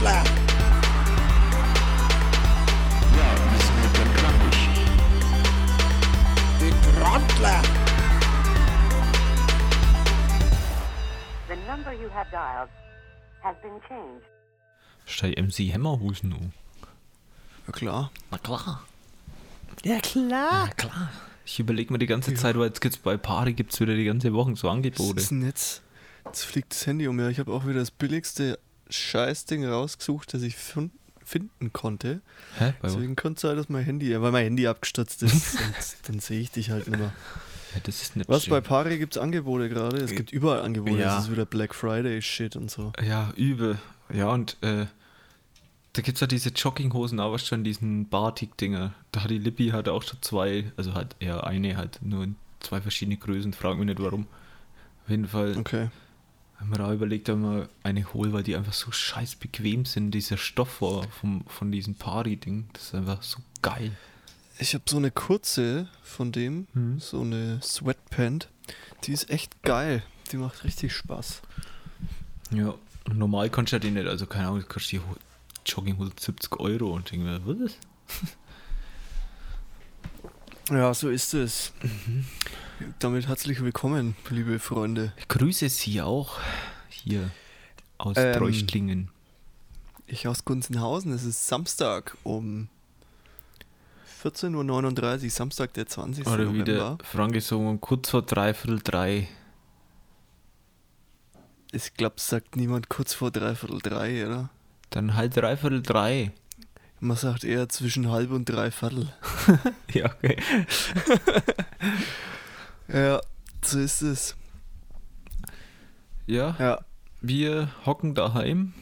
Trottler. Ja, das wird dann knackig. Die Trottler. The number you have dialed has been changed. Stell MC Hämmerhusen um. Ja klar. Na klar. Ja klar. Na klar. Ich überlege mir die ganze Zeit, weil jetzt gibt's bei Party gibt's wieder die ganze Woche so Was Angebote. ist denn jetzt? Jetzt fliegt das Handy um. Ja, ich habe auch wieder das billigste Scheißding rausgesucht, das ich finden konnte. Hä? Bei, Deswegen es sein, dass mein Handy, ja, weil mein Handy abgestürzt ist. dann sehe ich dich halt nicht mehr. ja, das ist nicht Was, schön. bei Pari gibt es Angebote gerade? Es gibt überall Angebote. Ja. Es ist wieder Black Friday Shit und so. Ja, übel. Ja, und äh, da gibt's ja diese Jogginghosen, aber schon diesen Batik-Dinger. Da hat die Lippi hat auch schon zwei, also halt eher eine, halt nur in zwei verschiedene Größen, frag mich nicht warum. Auf jeden Fall Okay. Haben wir da überlegt, ob wir eine holen, weil die einfach so scheiß bequem sind, dieser Stoff vor- vom, von diesem Party-Ding. Das ist einfach so geil. Ich habe so eine kurze von dem, Mhm. so eine Sweatpant. Die ist echt geil. Die macht richtig Spaß. Ja, normal kannst du ja die nicht, also keine Ahnung, kostet die Ho- Jogginghose 70 Euro und denke mir, was? Ja, so ist es. Mhm. Damit herzlich willkommen, liebe Freunde. Ich grüße Sie auch hier aus Ähm, Treuchtlingen. Ich aus Gunzenhausen. Es ist Samstag um 14.39 Uhr, Samstag der 20. Oder November. Frank gesungen, kurz vor dreiviertel drei. Ich glaube, sagt niemand kurz vor dreiviertel drei, oder? Dann halt dreiviertel drei. Man sagt eher zwischen halb und dreiviertel. Ja, okay. Ja, so ist es. Ja, Ja, wir hocken daheim.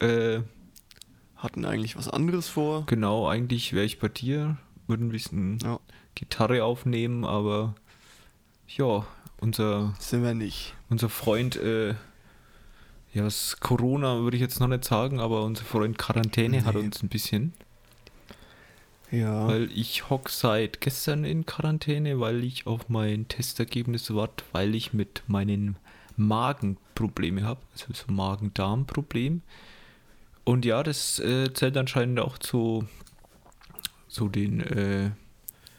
Äh, hatten eigentlich was anderes vor. genau, eigentlich wäre ich bei dir, würde ein bisschen Ja, Gitarre aufnehmen, aber ja, unser, sind wir nicht. unser Freund, äh, ja, was Corona würde ich jetzt noch nicht sagen, aber unser Freund Quarantäne hat Nee. uns ein bisschen. Ja. Weil ich hock seit gestern in Quarantäne, weil ich auf mein Testergebnis warte, weil ich mit meinen Magenprobleme habe, also so Magen-Darm-Problem. Und ja, das äh, zählt anscheinend auch zu so den äh,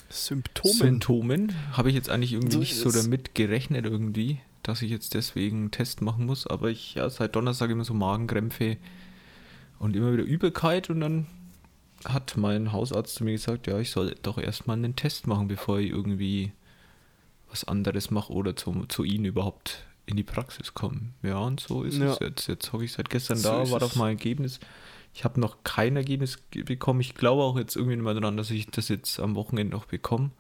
Symptome. Symptomen. Habe ich jetzt eigentlich irgendwie So nicht so damit gerechnet irgendwie, dass ich jetzt deswegen einen Test machen muss. Aber ich ja seit Donnerstag immer so Magenkrämpfe und immer wieder Übelkeit und dann hat mein Hausarzt zu mir gesagt, ja, ich soll doch erstmal einen Test machen, bevor ich irgendwie was anderes mache oder zu, zu Ihnen überhaupt in die Praxis komme. Ja, und so ist Ja. es jetzt. Jetzt hocke ich seit gestern So da, es. auf mein Ergebnis. Ich habe noch kein Ergebnis ge- bekommen. Ich glaube auch jetzt irgendwie nicht mehr daran, dass ich das jetzt am Wochenende noch bekomme.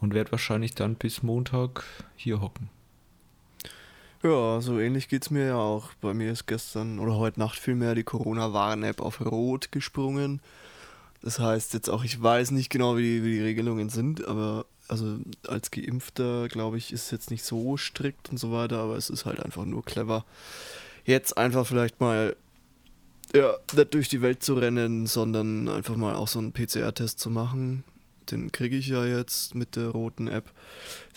Und werde wahrscheinlich dann bis Montag hier hocken. Ja, so ähnlich geht's mir ja auch. Bei mir ist gestern oder heute Nacht vielmehr die Corona-Warn-App auf Rot gesprungen. Das heißt jetzt auch, ich weiß nicht genau, wie die, wie die Regelungen sind, aber also als Geimpfter, glaube ich, ist es jetzt nicht so strikt und so weiter, aber es ist halt einfach nur clever. Jetzt einfach vielleicht mal, ja, nicht durch die Welt zu rennen, sondern einfach mal auch so einen PCR-Test zu machen. Den kriege ich ja jetzt mit der roten App.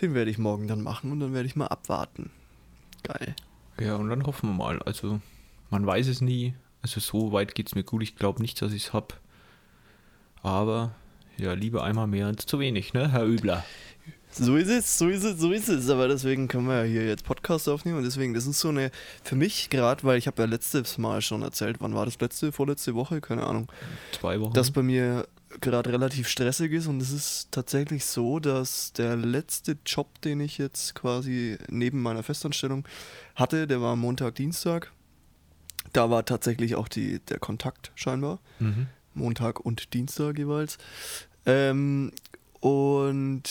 Den werde ich morgen dann machen und dann werde ich mal abwarten. Geil. Ja, und dann hoffen wir mal. Also, man weiß es nie. Also, so weit geht es mir gut. Ich glaube nicht, dass ich es habe. Aber, ja, lieber einmal mehr als zu wenig, ne, Herr Übler? So ist es, so ist es, so ist es. Aber deswegen können wir ja hier jetzt Podcast aufnehmen und deswegen, das ist so eine, für mich gerade, weil ich habe ja letztes Mal schon erzählt, wann war das letzte, vorletzte Woche, keine Ahnung, Zwei Wochen. dass bei mir gerade relativ stressig ist und es ist tatsächlich so, dass der letzte Job, den ich jetzt quasi neben meiner Festanstellung hatte, der war Montag, Dienstag. Da war tatsächlich auch die, der Kontakt scheinbar. mhm. Montag und Dienstag jeweils. Ähm, und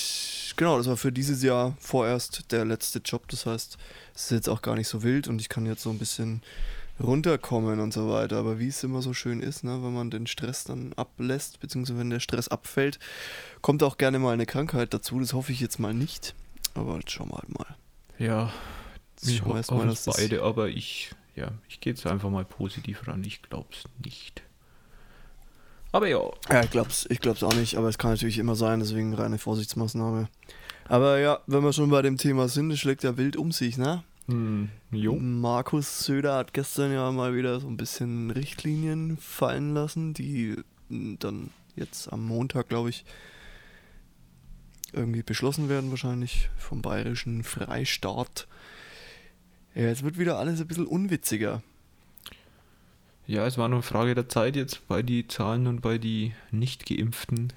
genau, das war für dieses Jahr vorerst der letzte Job. Das heißt, es ist jetzt auch gar nicht so wild und ich kann jetzt so ein bisschen runterkommen und so weiter. Aber wie es immer so schön ist, ne, wenn man den Stress dann ablässt, beziehungsweise wenn der Stress abfällt, kommt auch gerne mal eine Krankheit dazu. Das hoffe ich jetzt mal nicht. Aber jetzt schauen wir halt mal. Ja, ich hoffe erst mal, dass das- beide, aber ich, ja, ich gehe jetzt einfach mal positiv ran. Ich glaube es nicht. Aber ja, Ja, ich glaub's, ich glaub's auch nicht, aber es kann natürlich immer sein, deswegen reine Vorsichtsmaßnahme. Aber ja, wenn wir schon bei dem Thema sind, es schlägt ja wild um sich, ne? Hm. Markus Söder hat gestern ja mal wieder so ein bisschen Richtlinien fallen lassen, die dann jetzt am Montag, glaube ich, irgendwie beschlossen werden, wahrscheinlich vom bayerischen Freistaat. Ja, jetzt wird wieder alles ein bisschen unwitziger. Ja, es war nur eine Frage der Zeit jetzt bei die Zahlen und bei die Nicht-Geimpften.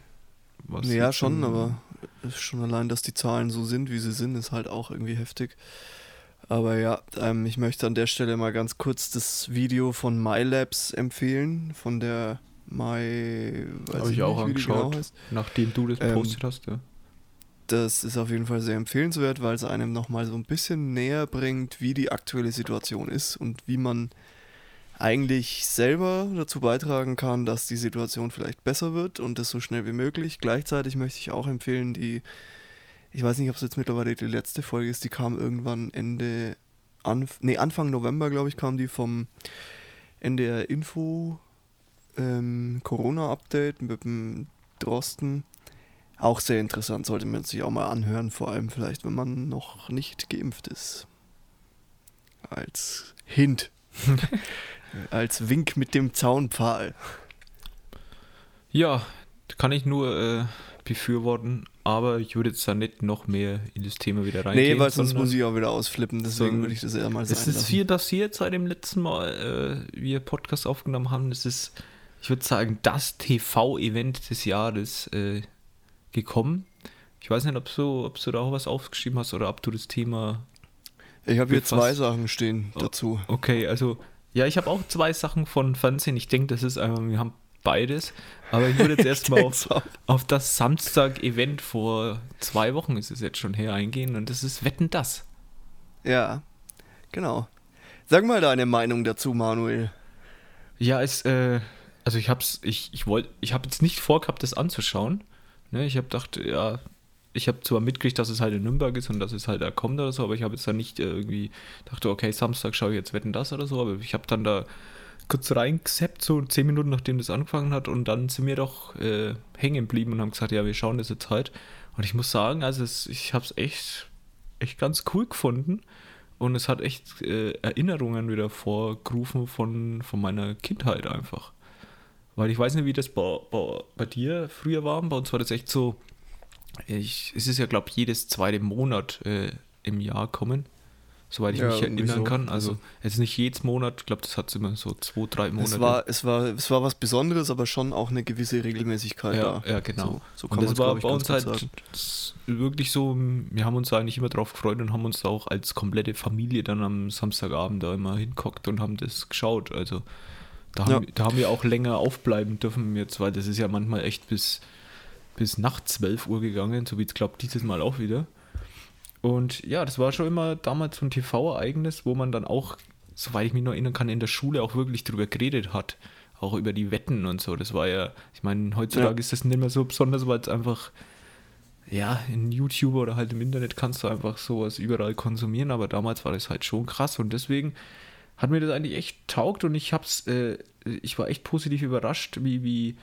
was ja, schon, aber schon allein, dass die Zahlen so sind, wie sie sind, ist halt auch irgendwie heftig. Aber ja, ähm, ich möchte an der Stelle mal ganz kurz das Video von MyLabs empfehlen, von der My. Habe ich auch wie die angeschaut, genau nachdem du das Ähm, gepostet hast, ja. Das ist auf jeden Fall sehr empfehlenswert, weil es einem nochmal so ein bisschen näher bringt, wie die aktuelle Situation ist und wie man eigentlich selber dazu beitragen kann, dass die Situation vielleicht besser wird und das so schnell wie möglich. Gleichzeitig möchte ich auch empfehlen, die, ich weiß nicht, ob es jetzt mittlerweile die letzte Folge ist, die kam irgendwann Ende, Anf nee, Anfang November, glaube ich, kam die vom NDR Info ähm, Corona-Update mit dem Drosten. Auch sehr interessant, sollte man sich auch mal anhören, vor allem vielleicht, wenn man noch nicht geimpft ist. Als Hint. Als Wink mit dem Zaunpfahl. Ja, kann ich nur äh, befürworten, aber ich würde jetzt da nicht noch mehr in das Thema wieder reingehen. Nee, weil sonst muss ich auch wieder ausflippen, deswegen würde ich das eher mal sein Es ist lassen. viel passiert seit dem letzten Mal, äh, wir Podcast aufgenommen haben. Es ist, ich würde sagen, das TV-Event des Jahres äh, gekommen. Ich weiß nicht, ob du, ob du da auch was aufgeschrieben hast oder ob du das Thema Ich habe hier zwei Sachen stehen Oh. dazu. Okay, also ja, ich habe auch zwei Sachen von Fernsehen. Ich denke, das ist einfach, wir haben beides. Aber ich würde jetzt erstmal auf, auf das Samstag-Event vor zwei Wochen ist es jetzt schon her eingehen und das ist Wetten das. Ja, genau. Sag mal deine Meinung dazu, Manuel. Ja, es, äh, also ich hab's, ich, ich wollte, ich habe jetzt nicht vorgehabt, das anzuschauen. Ne, ich habe gedacht, ja, ich habe zwar mitgekriegt, dass es halt in Nürnberg ist und dass es halt da kommt oder so, aber ich habe jetzt dann nicht äh, irgendwie dachte, okay, Samstag schaue ich jetzt Wetten das oder so, aber ich habe dann da kurz reingeseppt, so zehn Minuten nachdem das angefangen hat und dann sind wir doch äh, hängen geblieben und haben gesagt, ja, wir schauen das jetzt halt. Und ich muss sagen, also es, ich habe es echt, echt ganz cool gefunden und es hat echt äh, Erinnerungen wieder vorgerufen von, von meiner Kindheit einfach. Weil ich weiß nicht, wie das bei, bei, bei dir früher war. Bei uns war das echt so, ich, es ist ja, glaube ich, jedes zweite Monat äh, im Jahr kommen, soweit ich Ja, mich erinnern so. kann. Also, Also- jetzt nicht jedes Monat, ich glaube, das hat immer so zwei, drei Monate. Es war, es, war, es war was Besonderes, aber schon auch eine gewisse Regelmäßigkeit ja, da. ja, genau. So, so und das war bei uns halt wirklich so, wir haben uns da eigentlich immer drauf gefreut und haben uns da auch als komplette Familie dann am Samstagabend da immer hinguckt und haben das geschaut. Also da haben, Ja. da haben wir auch länger aufbleiben dürfen jetzt, weil das ist ja manchmal echt bis, bis nach 12 Uhr gegangen, so wie es glaube dieses Mal auch wieder. Und ja, das war schon immer damals so ein TV-Ereignis, wo man dann auch, soweit ich mich noch erinnern kann, in der Schule auch wirklich drüber geredet hat. Auch über die Wetten und so. Das war ja, ich meine, heutzutage Ja. ist das nicht mehr so besonders, weil es einfach, ja, in YouTube oder halt im Internet kannst du einfach sowas überall konsumieren, aber damals war das halt schon krass und deswegen hat mir das eigentlich echt taugt und ich hab's, äh, ich war echt positiv überrascht, wie, wie,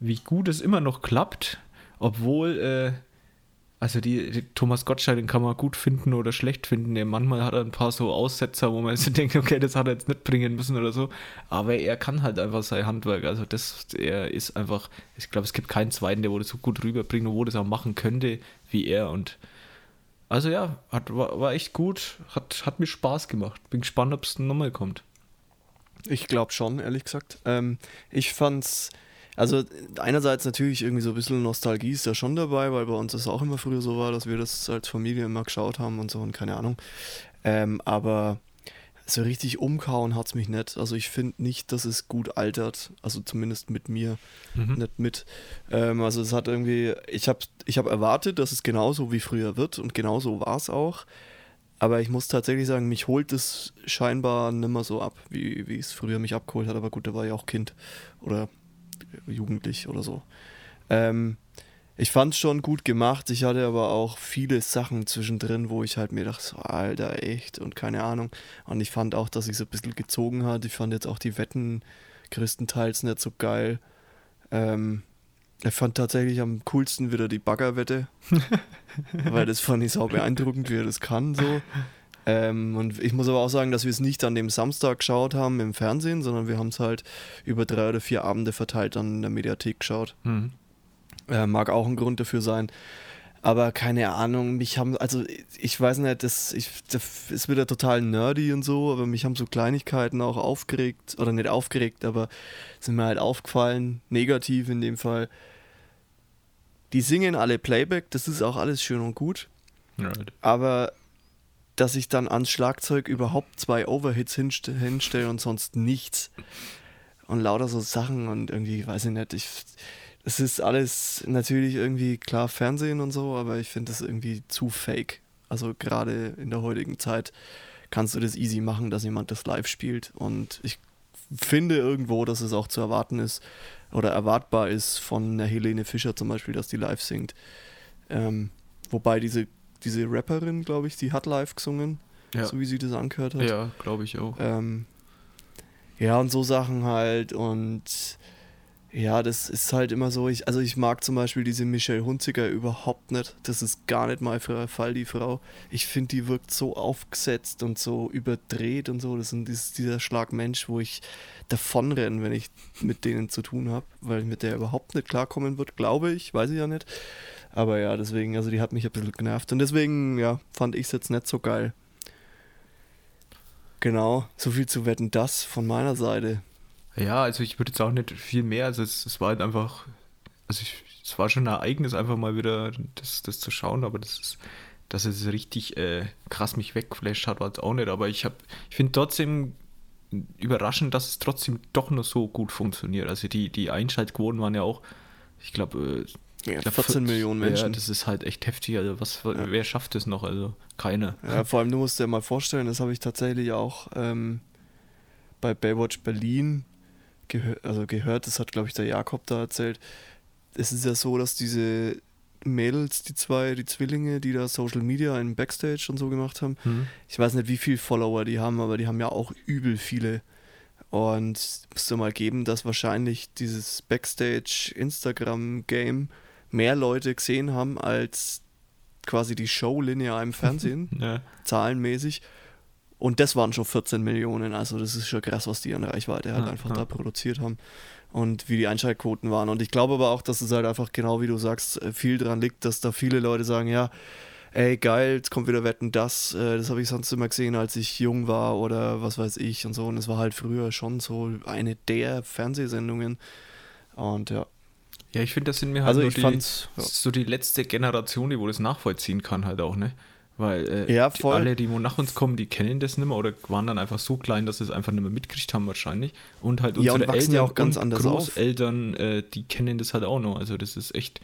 wie gut es immer noch klappt, obwohl, äh, also die, die Thomas Gottschalk, den kann man gut finden oder schlecht finden. Der manchmal hat er ein paar so Aussetzer, wo man sich denkt, okay, das hat er jetzt nicht bringen müssen oder so. Aber er kann halt einfach sein Handwerk. Also das, er ist einfach, ich glaube, es gibt keinen zweiten, der das so gut rüberbringt und wo das auch machen könnte wie er. Und also ja, hat, war, war echt gut, hat, hat mir Spaß gemacht. Bin gespannt, ob es nochmal kommt. Ich glaube schon, ehrlich gesagt. Ähm, ich fand's, also einerseits natürlich irgendwie so ein bisschen Nostalgie ist da schon dabei, weil bei uns das auch immer früher so war, dass wir das als Familie immer geschaut haben und so und keine Ahnung. Ähm, aber so richtig umkauen hat's mich nicht. Also ich finde nicht, dass es gut altert, also zumindest mit mir Mhm. nicht mit. Ähm, also es hat irgendwie, ich habe ich hab erwartet, dass es genauso wie früher wird und genauso war es auch. Aber ich muss tatsächlich sagen, mich holt es scheinbar nimmer so ab, wie, wie es früher mich abgeholt hat. Aber gut, da war ja auch Kind oder jugendlich oder so. Ähm, ich fand es schon gut gemacht. Ich hatte aber auch viele Sachen zwischendrin, wo ich halt mir dachte, so, Alter, echt und keine Ahnung. Und ich fand auch, dass sich so ein bisschen gezogen hat. Ich fand jetzt auch die Wetten größtenteils nicht so geil. Ähm, ich fand tatsächlich am coolsten wieder die Baggerwette. weil das fand ich sau beeindruckend, wie er das kann so. Ähm, und ich muss aber auch sagen, dass wir es nicht an dem Samstag geschaut haben im Fernsehen, sondern wir haben es halt über drei oder vier Abende verteilt dann in der Mediathek geschaut. Mhm. Äh, mag auch ein Grund dafür sein. Aber keine Ahnung, mich haben, also ich weiß nicht, das, ich, das ist wieder total nerdy und so, aber mich haben so Kleinigkeiten auch aufgeregt, oder nicht aufgeregt, aber sind mir halt aufgefallen, negativ in dem Fall. Die singen alle Playback, das ist auch alles schön und gut, Ja, aber dass ich dann ans Schlagzeug überhaupt zwei Overhits hinst hinstelle und sonst nichts. Und lauter so Sachen und irgendwie, weiß ich nicht, ich, es ist alles natürlich irgendwie klar Fernsehen und so, aber ich finde das irgendwie zu fake. Also gerade in der heutigen Zeit kannst du das easy machen, dass jemand das live spielt. Und ich finde irgendwo, dass es auch zu erwarten ist oder erwartbar ist von einer Helene Fischer zum Beispiel, dass die live singt. Ähm, wobei diese, diese Rapperin, glaube ich, die hat live gesungen, ja. so wie sie das angehört hat. ja glaube ich auch. Ähm, ja, und so Sachen halt. Und ja, das ist halt immer so. Ich, also ich mag zum Beispiel diese Michelle Hunziker überhaupt nicht. Das ist gar nicht mein Fall, die Frau. Ich finde, die wirkt so aufgesetzt und so überdreht und so. Das ist dieser Schlag Mensch, wo ich davonrenne, wenn ich mit denen zu tun habe, weil ich mit der überhaupt nicht klarkommen wird, glaube ich. Weiß ich ja nicht. Aber ja, deswegen, also die hat mich ein bisschen genervt. Und deswegen, ja, fand ich es jetzt nicht so geil. Genau, so viel zu wetten, das von meiner Seite. Ja, also ich würde jetzt auch nicht viel mehr, also es, es war halt einfach, also ich, es war schon ein Ereignis, einfach mal wieder das, das zu schauen, aber das ist, dass es richtig äh, krass mich weggeflasht hat, war es auch nicht, aber ich habe, ich finde trotzdem überraschend, dass es trotzdem doch noch so gut funktioniert. Also die, die Einschaltquoten waren ja auch, ich glaube, äh, Ja, ich glaub, 14 Millionen Ja, Menschen. das ist halt echt heftig, also was, wer schafft das noch? Also keiner. Ja, vor allem, du musst dir mal vorstellen, das habe ich tatsächlich auch ähm, bei Baywatch Berlin gehör also gehört, das hat, glaube ich, der Jakob da erzählt. Es ist ja so, dass diese Mädels, die zwei, die Zwillinge, die da Social Media in Backstage und so gemacht haben, Hm? ich weiß nicht, wie viele Follower die haben, aber die haben ja auch übel viele. Und musst du mal geben, dass wahrscheinlich dieses Backstage-Instagram-Game mehr Leute gesehen haben als quasi die Show linear im Fernsehen Ja. zahlenmäßig. Und das waren schon 14 Millionen. Also das ist schon krass, was die an Reichweite halt Ja, einfach ja. da produziert haben. Und wie die Einschaltquoten waren. Und ich glaube aber auch, dass es halt einfach genau wie du sagst, äh, viel dran liegt, dass da viele Leute sagen, ja, ey geil, jetzt kommt wieder Wetten, das, äh, das habe ich sonst immer gesehen, als ich jung war oder was weiß ich und so. Und es war halt früher schon so eine der Fernsehsendungen. Und ja, Ja, ich finde, das sind mir halt also ich die, fand's. Ja. So die letzte Generation, die wo das nachvollziehen kann halt auch, ne? Weil äh, Ja, die, alle, die wo nach uns kommen, die kennen das nicht mehr oder waren dann einfach so klein, dass sie es einfach nicht mehr mitgekriegt haben wahrscheinlich. Und halt Ja, und unsere Eltern ja auch ganz und. Großeltern, äh, die kennen das halt auch noch. Also das ist echt,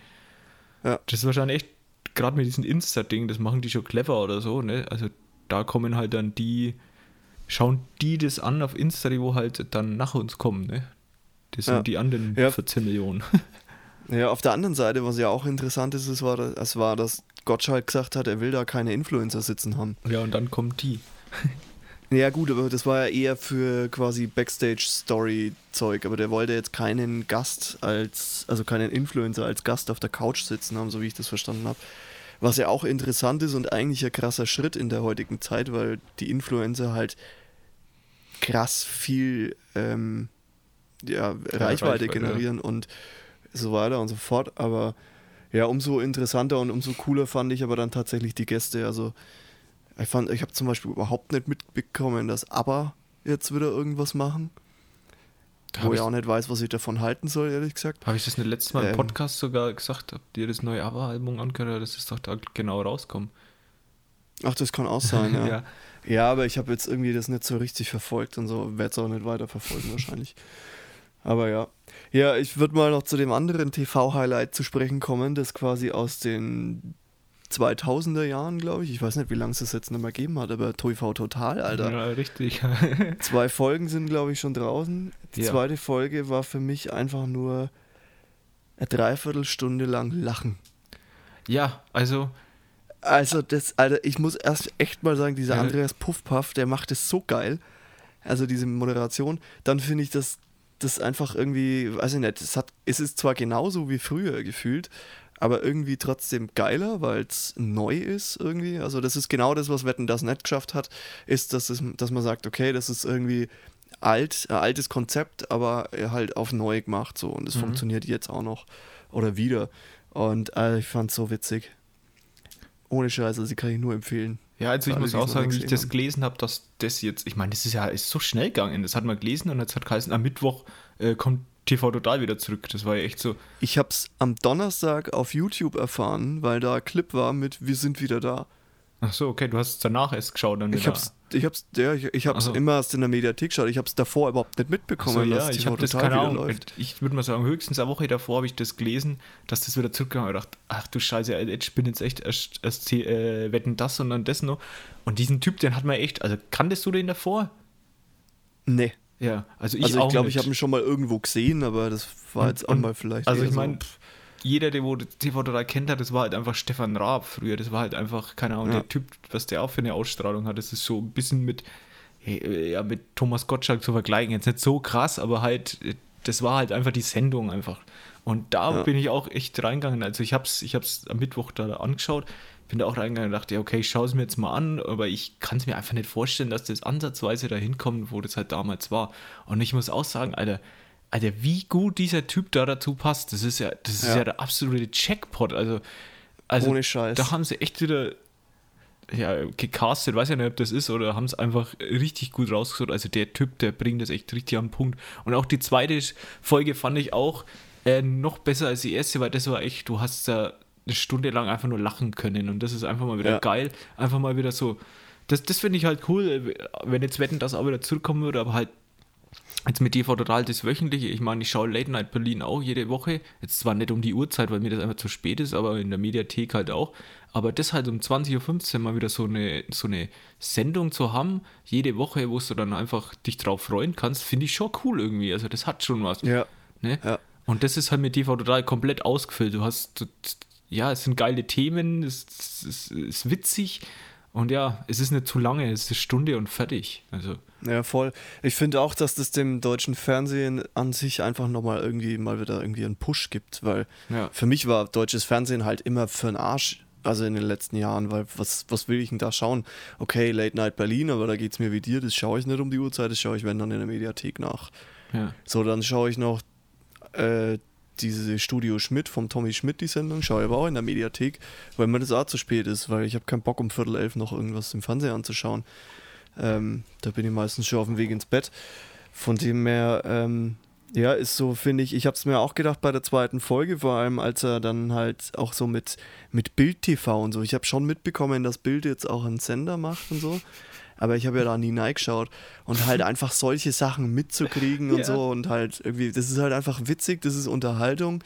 Ja. das ist wahrscheinlich echt, gerade mit diesem Insta-Ding, das machen die schon clever oder so, ne? Also da kommen halt dann die, schauen die das an auf Insta, die wo halt dann nach uns kommen, ne? Das sind die anderen Ja. 14 Millionen. Ja, auf der anderen Seite, was ja auch interessant ist, es war, es war, dass Gottschalk gesagt hat, er will da keine Influencer sitzen haben. ja, und dann kommt die. Ja gut, aber das war ja eher für quasi Backstage-Story-Zeug, aber der wollte jetzt keinen Gast als, also keinen Influencer als Gast auf der Couch sitzen haben, so wie ich das verstanden habe. Was ja auch interessant ist und eigentlich ein krasser Schritt in der heutigen Zeit, weil die Influencer halt krass viel ähm, ja, Reichweite, Reichweite, generieren und so weiter und so fort. Aber ja, umso interessanter und umso cooler fand ich aber dann tatsächlich die Gäste. Also ich fand, ich habe zum Beispiel überhaupt nicht mitbekommen, dass ABBA jetzt wieder irgendwas machen. Da wo ich auch nicht weiß, was ich davon halten soll, ehrlich gesagt. Habe ich das nicht letztes Mal im Ähm. Podcast sogar gesagt? Habt ihr das neue ABBA-Album angehört? Das ist doch da genau rauskommen. Ach, das kann auch sein, ja. Ja. ja. aber ich habe jetzt irgendwie das nicht so richtig verfolgt und so. Werde es auch nicht weiter verfolgen wahrscheinlich. Aber ja. Ja, ich würde mal noch zu dem anderen TV-Highlight zu sprechen kommen, das quasi aus den 2000er Jahren, glaube ich. Ich weiß nicht, wie lange es das jetzt nicht mehr gegeben hat, aber TV Total, Alter. Ja, richtig. Zwei Folgen sind, glaube ich, schon draußen. Die Ja. zweite Folge war für mich einfach nur eine Dreiviertelstunde lang Lachen. ja, also, Also, das, Alter, ich muss erst echt mal sagen, dieser. Andreas Puffpaff, der macht es so geil. Also, diese Moderation. Dann finde ich das, das einfach irgendwie, weiß ich nicht, es, hat, es ist zwar genauso wie früher gefühlt, aber irgendwie trotzdem geiler, weil es neu ist irgendwie. Also das ist genau das, was Wetten das nicht geschafft hat, ist, dass, es, dass man sagt, okay, das ist irgendwie alt, ein altes Konzept, aber halt auf neu gemacht so und es Mhm. funktioniert jetzt auch noch oder wieder. Und äh, ich fand es so witzig. Ohne Scheiß, also die kann ich nur empfehlen. Ja, also ich muss auch sagen, wie ich das gelesen habe, dass das jetzt, ich meine, das ist ja ist so schnell gegangen. Das hat man gelesen und jetzt hat geheißen, am Mittwoch äh, kommt TV Total wieder zurück. Das war ja echt so. Ich habe es am Donnerstag auf YouTube erfahren, weil da ein Clip war mit Wir sind wieder da. Ach so, okay, du hast es danach erst geschaut. Dann Ich wieder. hab's, ich hab's, ja, ich, ich hab's Also- immer erst in der Mediathek geschaut. Ich hab's davor überhaupt nicht mitbekommen, so, ja, dass ich TV habe das keine wieder Ahnung. läuft. Ich würde mal sagen, höchstens eine Woche davor habe ich das gelesen, dass das wieder zurückgegangen ist. Ich dachte, ach du Scheiße, ich bin jetzt echt erst, erst äh, wetten das und dann das noch. Und diesen Typ, den hat man echt, also kanntest du den davor? Nee. Ja, also ich also auch ich glaube, ich habe ihn schon mal irgendwo gesehen, aber das war jetzt auch Und- mal vielleicht. Also ich so, meine, pff, jeder, der wo TV Total kennt hat, das war halt einfach Stefan Raab früher. Das war halt einfach, keine Ahnung, Ja. der Typ, was der auch für eine Ausstrahlung hat. Das ist so ein bisschen mit, ja, mit Thomas Gottschalk zu vergleichen. Jetzt nicht so krass, aber halt, das war halt einfach die Sendung einfach. Und da Ja. bin ich auch echt reingegangen. Also ich hab's, ich hab's am Mittwoch da angeschaut, bin da auch reingegangen und dachte, ja, okay, ich schaue es mir jetzt mal an, aber ich kann es mir einfach nicht vorstellen, dass das ansatzweise dahin kommt, wo das halt damals war. Und ich muss auch sagen, Alter, Alter, wie gut dieser Typ da dazu passt, das ist ja, das ist ja, Ja. der absolute Jackpot. Also, also Ohne Scheiß. da haben sie echt wieder ja, gecastet, weiß ja nicht, ob das ist, oder haben es einfach richtig gut rausgesucht. Also der Typ, der bringt das echt richtig am Punkt. Und auch die zweite Folge fand ich auch äh, noch besser als die erste, weil das war echt, du hast da eine Stunde lang einfach nur lachen können und das ist einfach mal wieder Ja. geil. Einfach mal wieder so, das, das finde ich halt cool, wenn jetzt Wetten das auch wieder zurückkommen würde, aber halt Jetzt mit TV Total das wöchentliche, ich meine, ich schaue Late Night Berlin auch jede Woche. Jetzt zwar nicht um die Uhrzeit, weil mir das einfach zu spät ist, aber in der Mediathek halt auch. Aber das halt um 20.15 Uhr mal wieder so eine, so eine Sendung zu haben, jede Woche, wo du dann einfach dich drauf freuen kannst, finde ich schon cool irgendwie. Also das hat schon was. Ja. Ne? Ja. Und das ist halt mit TV Total komplett ausgefüllt. Du hast, du- ja, es sind geile Themen, es, es, es ist witzig und ja, es ist nicht zu lange, es ist eine Stunde und fertig. Also. Ja, voll. Ich finde auch, dass das dem deutschen Fernsehen an sich einfach nochmal irgendwie mal wieder irgendwie einen Push gibt, weil Ja. für mich war deutsches Fernsehen halt immer für den Arsch, also in den letzten Jahren, weil was, was will ich denn da schauen? Okay, Late Night Berlin, aber da geht es mir wie dir, das schaue ich nicht um die Uhrzeit, das schaue ich, wenn dann in der Mediathek nach. Ja. So, dann schaue ich noch äh, diese Studio Schmidt vom Tommy Schmidt, die Sendung, schaue ich aber auch in der Mediathek, weil mir das auch zu spät ist, weil ich habe keinen Bock um Viertel elf noch irgendwas im Fernsehen anzuschauen. Ähm, da bin ich meistens schon auf dem Weg ins Bett. Von dem her, ähm, ja, ist so, finde ich, ich habe es mir auch gedacht bei der zweiten Folge, vor allem als er dann halt auch so mit, mit Bild-TV und so. Ich habe schon mitbekommen, dass Bild jetzt auch einen Sender macht und so. Aber ich habe ja da nie geschaut und halt einfach solche Sachen mitzukriegen und Ja. so und halt irgendwie, das ist halt einfach witzig, das ist Unterhaltung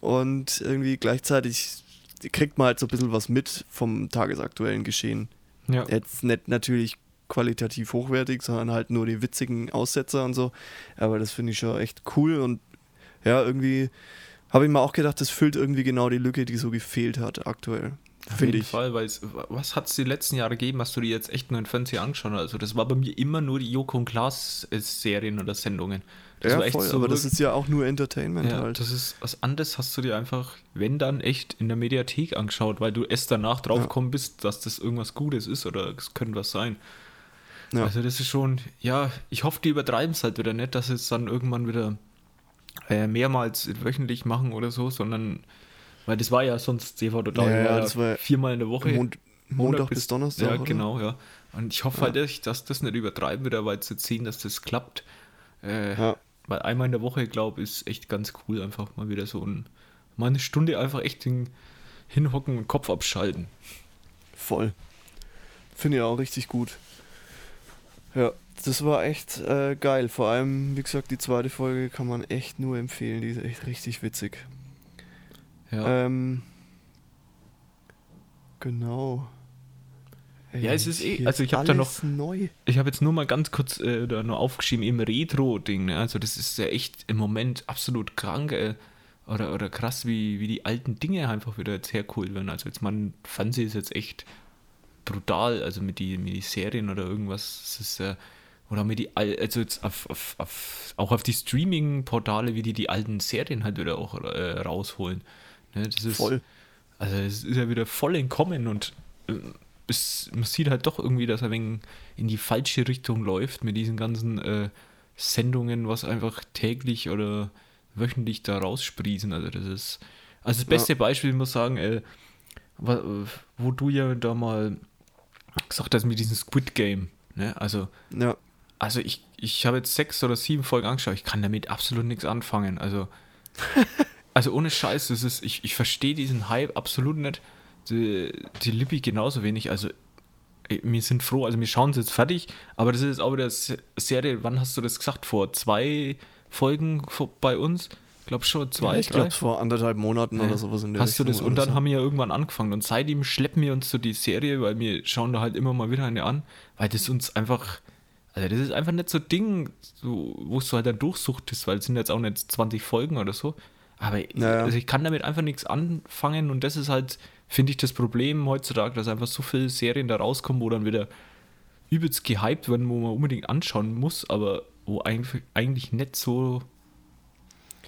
und irgendwie gleichzeitig kriegt man halt so ein bisschen was mit vom tagesaktuellen Geschehen. Ja. Jetzt nicht natürlich qualitativ hochwertig, sondern halt nur die witzigen Aussetzer und so. Aber das finde ich schon echt cool und ja, irgendwie habe ich mir auch gedacht, das füllt irgendwie genau die Lücke, die so gefehlt hat aktuell. Auf jeden ich. Fall, weil es, was hat es die letzten Jahre gegeben, hast du dir jetzt echt nur in Fernseher angeschaut? Also das war bei mir immer nur die Joko und Klaas äh, oder Sendungen. Das ja, war echt voll, so aber das ist ja auch nur Entertainment ja, halt. das ist was anderes, hast du dir einfach, wenn dann echt in der Mediathek angeschaut, weil du erst danach drauf Ja. bist, dass das irgendwas Gutes ist oder es könnte was sein. Ja. Also das ist schon, ja, ich hoffe, die übertreiben es halt wieder nicht, dass sie es dann irgendwann wieder äh, mehrmals wöchentlich machen oder so, sondern, weil das war ja sonst TV total, Ja, ja, war das war viermal in der Woche. Mond, Montag bis Donnerstag. Ja, oder? genau, ja. Und ich hoffe Ja. halt echt, dass das nicht übertreiben wird, weil sie sehen, dass das klappt. Äh, Ja. Weil einmal in der Woche, glaube ich, ist echt ganz cool, einfach mal wieder so ein, mal eine Stunde einfach echt hin, hinhocken und Kopf abschalten. Voll. Finde ich auch richtig gut. Ja, das war echt äh, geil. Vor allem, wie gesagt, die zweite Folge kann man echt nur empfehlen. Die ist echt richtig witzig. Ja, Ähm, genau. Ja, es ist eh- also ich hab da alles neu. ich habe jetzt nur mal ganz kurz äh, da nur aufgeschrieben, im Retro-Ding, ne? also das ist ja echt im Moment absolut krank, äh, oder, oder krass, wie, wie die alten Dinge einfach wieder jetzt hergeholt werden. Also jetzt mein Fernsehen ist jetzt echt brutal, also mit die, mit die Serien oder irgendwas, das ist äh, oder mit die, al- also jetzt auf, auf, auf, auch auf die Streaming-Portale, wie die die alten Serien halt wieder auch äh, rausholen. Ne, das ist, Voll. Also es ist ja wieder voll entkommen und äh, es, man sieht halt doch irgendwie, dass er wegen in die falsche Richtung läuft mit diesen ganzen äh, Sendungen, was einfach täglich oder wöchentlich da raussprießen. Also das ist, also das beste Beispiel, ich muss sagen, äh, wa- wo du ja da mal gesagt hast mit diesem Squid Game. Ne? Also Ja. also ich, ich habe jetzt sechs oder sieben Folgen angeschaut, ich kann damit absolut nichts anfangen. Also, also ohne Scheiß, das ist, ich, ich verstehe diesen Hype absolut nicht. Die, die Lippi genauso wenig. Also wir sind froh, also wir schauen es jetzt fertig, aber das ist jetzt auch wieder Se- Serie, wann hast du das gesagt? Vor zwei Folgen vor, bei uns? Ich glaube schon zwei, ich drei. glaube, vor anderthalb Monaten Ja. oder sowas in der Hast du das? Richtung Und dann so. haben wir ja irgendwann angefangen. Und seitdem schleppen wir uns so die Serie, weil wir schauen da halt immer mal wieder eine an, weil das uns einfach, also das ist einfach nicht so ein Ding, so, wo du halt dann durchsuchtest, weil es sind jetzt auch nicht 20 Folgen oder so. Aber Naja. also ich kann damit einfach nichts anfangen und das ist halt, finde ich, das Problem heutzutage, dass einfach so viele Serien da rauskommen, wo dann wieder übelst gehypt werden, wo man unbedingt anschauen muss, aber wo eigentlich, eigentlich nicht so,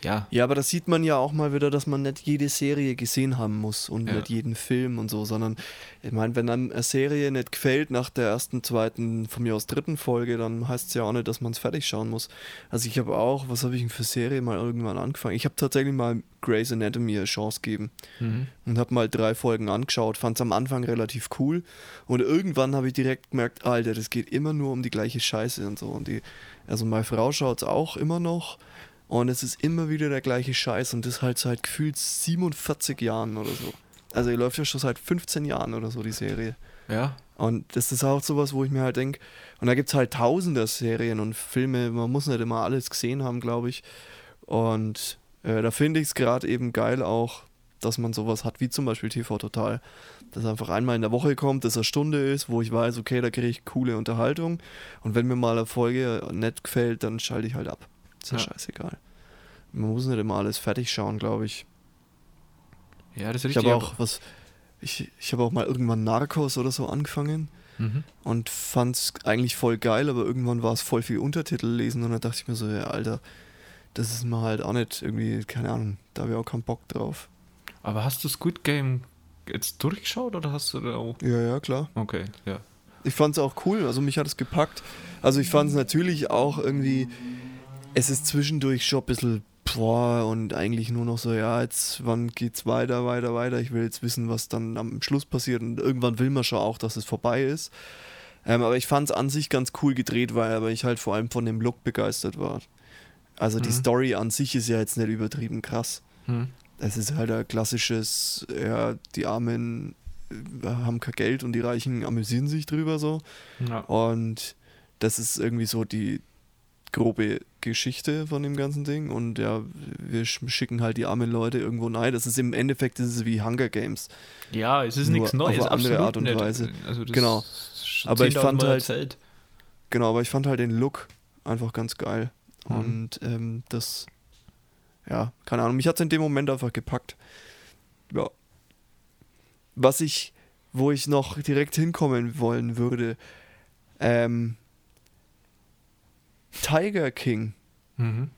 ja, Ja, aber das sieht man ja auch mal wieder, dass man nicht jede Serie gesehen haben muss und Ja. nicht jeden Film und so, sondern ich meine, wenn dann eine Serie nicht gefällt nach der ersten, zweiten, von mir aus dritten Folge, dann heißt es ja auch nicht, dass man es fertig schauen muss. Also ich habe auch, was habe ich denn für Serie mal irgendwann angefangen? Ich habe tatsächlich mal Grey's Anatomy eine Chance gegeben mhm. und habe mal drei Folgen angeschaut, fand es am Anfang relativ cool und irgendwann habe ich direkt gemerkt, Alter, das geht immer nur um die gleiche Scheiße und so und die, also meine Frau schaut es auch immer noch und es ist immer wieder der gleiche Scheiß und das halt seit gefühlt 47 Jahren oder so. Also die läuft ja schon seit 15 Jahren oder so, die Serie. ja, Und das ist auch sowas, wo ich mir halt denke, und da gibt es halt tausende Serien und Filme, man muss nicht immer alles gesehen haben, glaube ich. Und äh, da finde ich es gerade eben geil auch, dass man sowas hat, wie zum Beispiel TV Total. Das einfach einmal in der Woche kommt, das eine Stunde ist, wo ich weiß, okay, da kriege ich coole Unterhaltung. Und wenn mir mal eine Folge nicht gefällt, dann schalte ich halt ab. Ist ja, Ja. scheißegal. Man muss nicht immer alles fertig schauen, glaube ich. ja, das ist Ich richtig. habe auch was, ich, ich habe auch mal irgendwann Narcos oder so angefangen Mhm. und fand es eigentlich voll geil, aber irgendwann war es voll viel Untertitel lesen und dann dachte ich mir so, ja, Alter, das ist mir halt auch nicht irgendwie, keine Ahnung, da habe ich auch keinen Bock drauf. Aber hast du Squid Game jetzt durchgeschaut oder hast du da auch. Ja, ja, klar. Okay, ja. Ich fand es auch cool, also mich hat es gepackt. Also ich fand es natürlich auch irgendwie, es ist zwischendurch schon ein bisschen boah und eigentlich nur noch so, ja, jetzt wann geht's weiter, weiter, weiter. Ich will jetzt wissen, was dann am Schluss passiert und irgendwann will man schon auch, dass es vorbei ist. Ähm, aber ich fand es an sich ganz cool gedreht, weil aber ich halt vor allem von dem Look begeistert war. Also die Mhm. Story an sich ist ja jetzt nicht übertrieben krass. Hm. Es ist halt ein klassisches, ja, die Armen äh, haben kein Geld und die Reichen amüsieren sich drüber so. Ja. Und das ist irgendwie so die grobe Geschichte von dem ganzen Ding. Und ja, wir sch- schicken halt die armen Leute irgendwo rein. Das ist im Endeffekt das ist wie Hunger Games. ja, es ist nichts Neues. auf eine andere Art und nicht. Weise. Also das Genau. Aber ich 10.000 fand halt- erzählt. Genau, aber ich fand halt den Look einfach ganz geil. Mhm. Und ähm, das, ja, keine Ahnung, mich hat es in dem Moment einfach gepackt. Ja. Was ich, wo ich noch direkt hinkommen wollen würde, ähm, Tiger King, Mhm.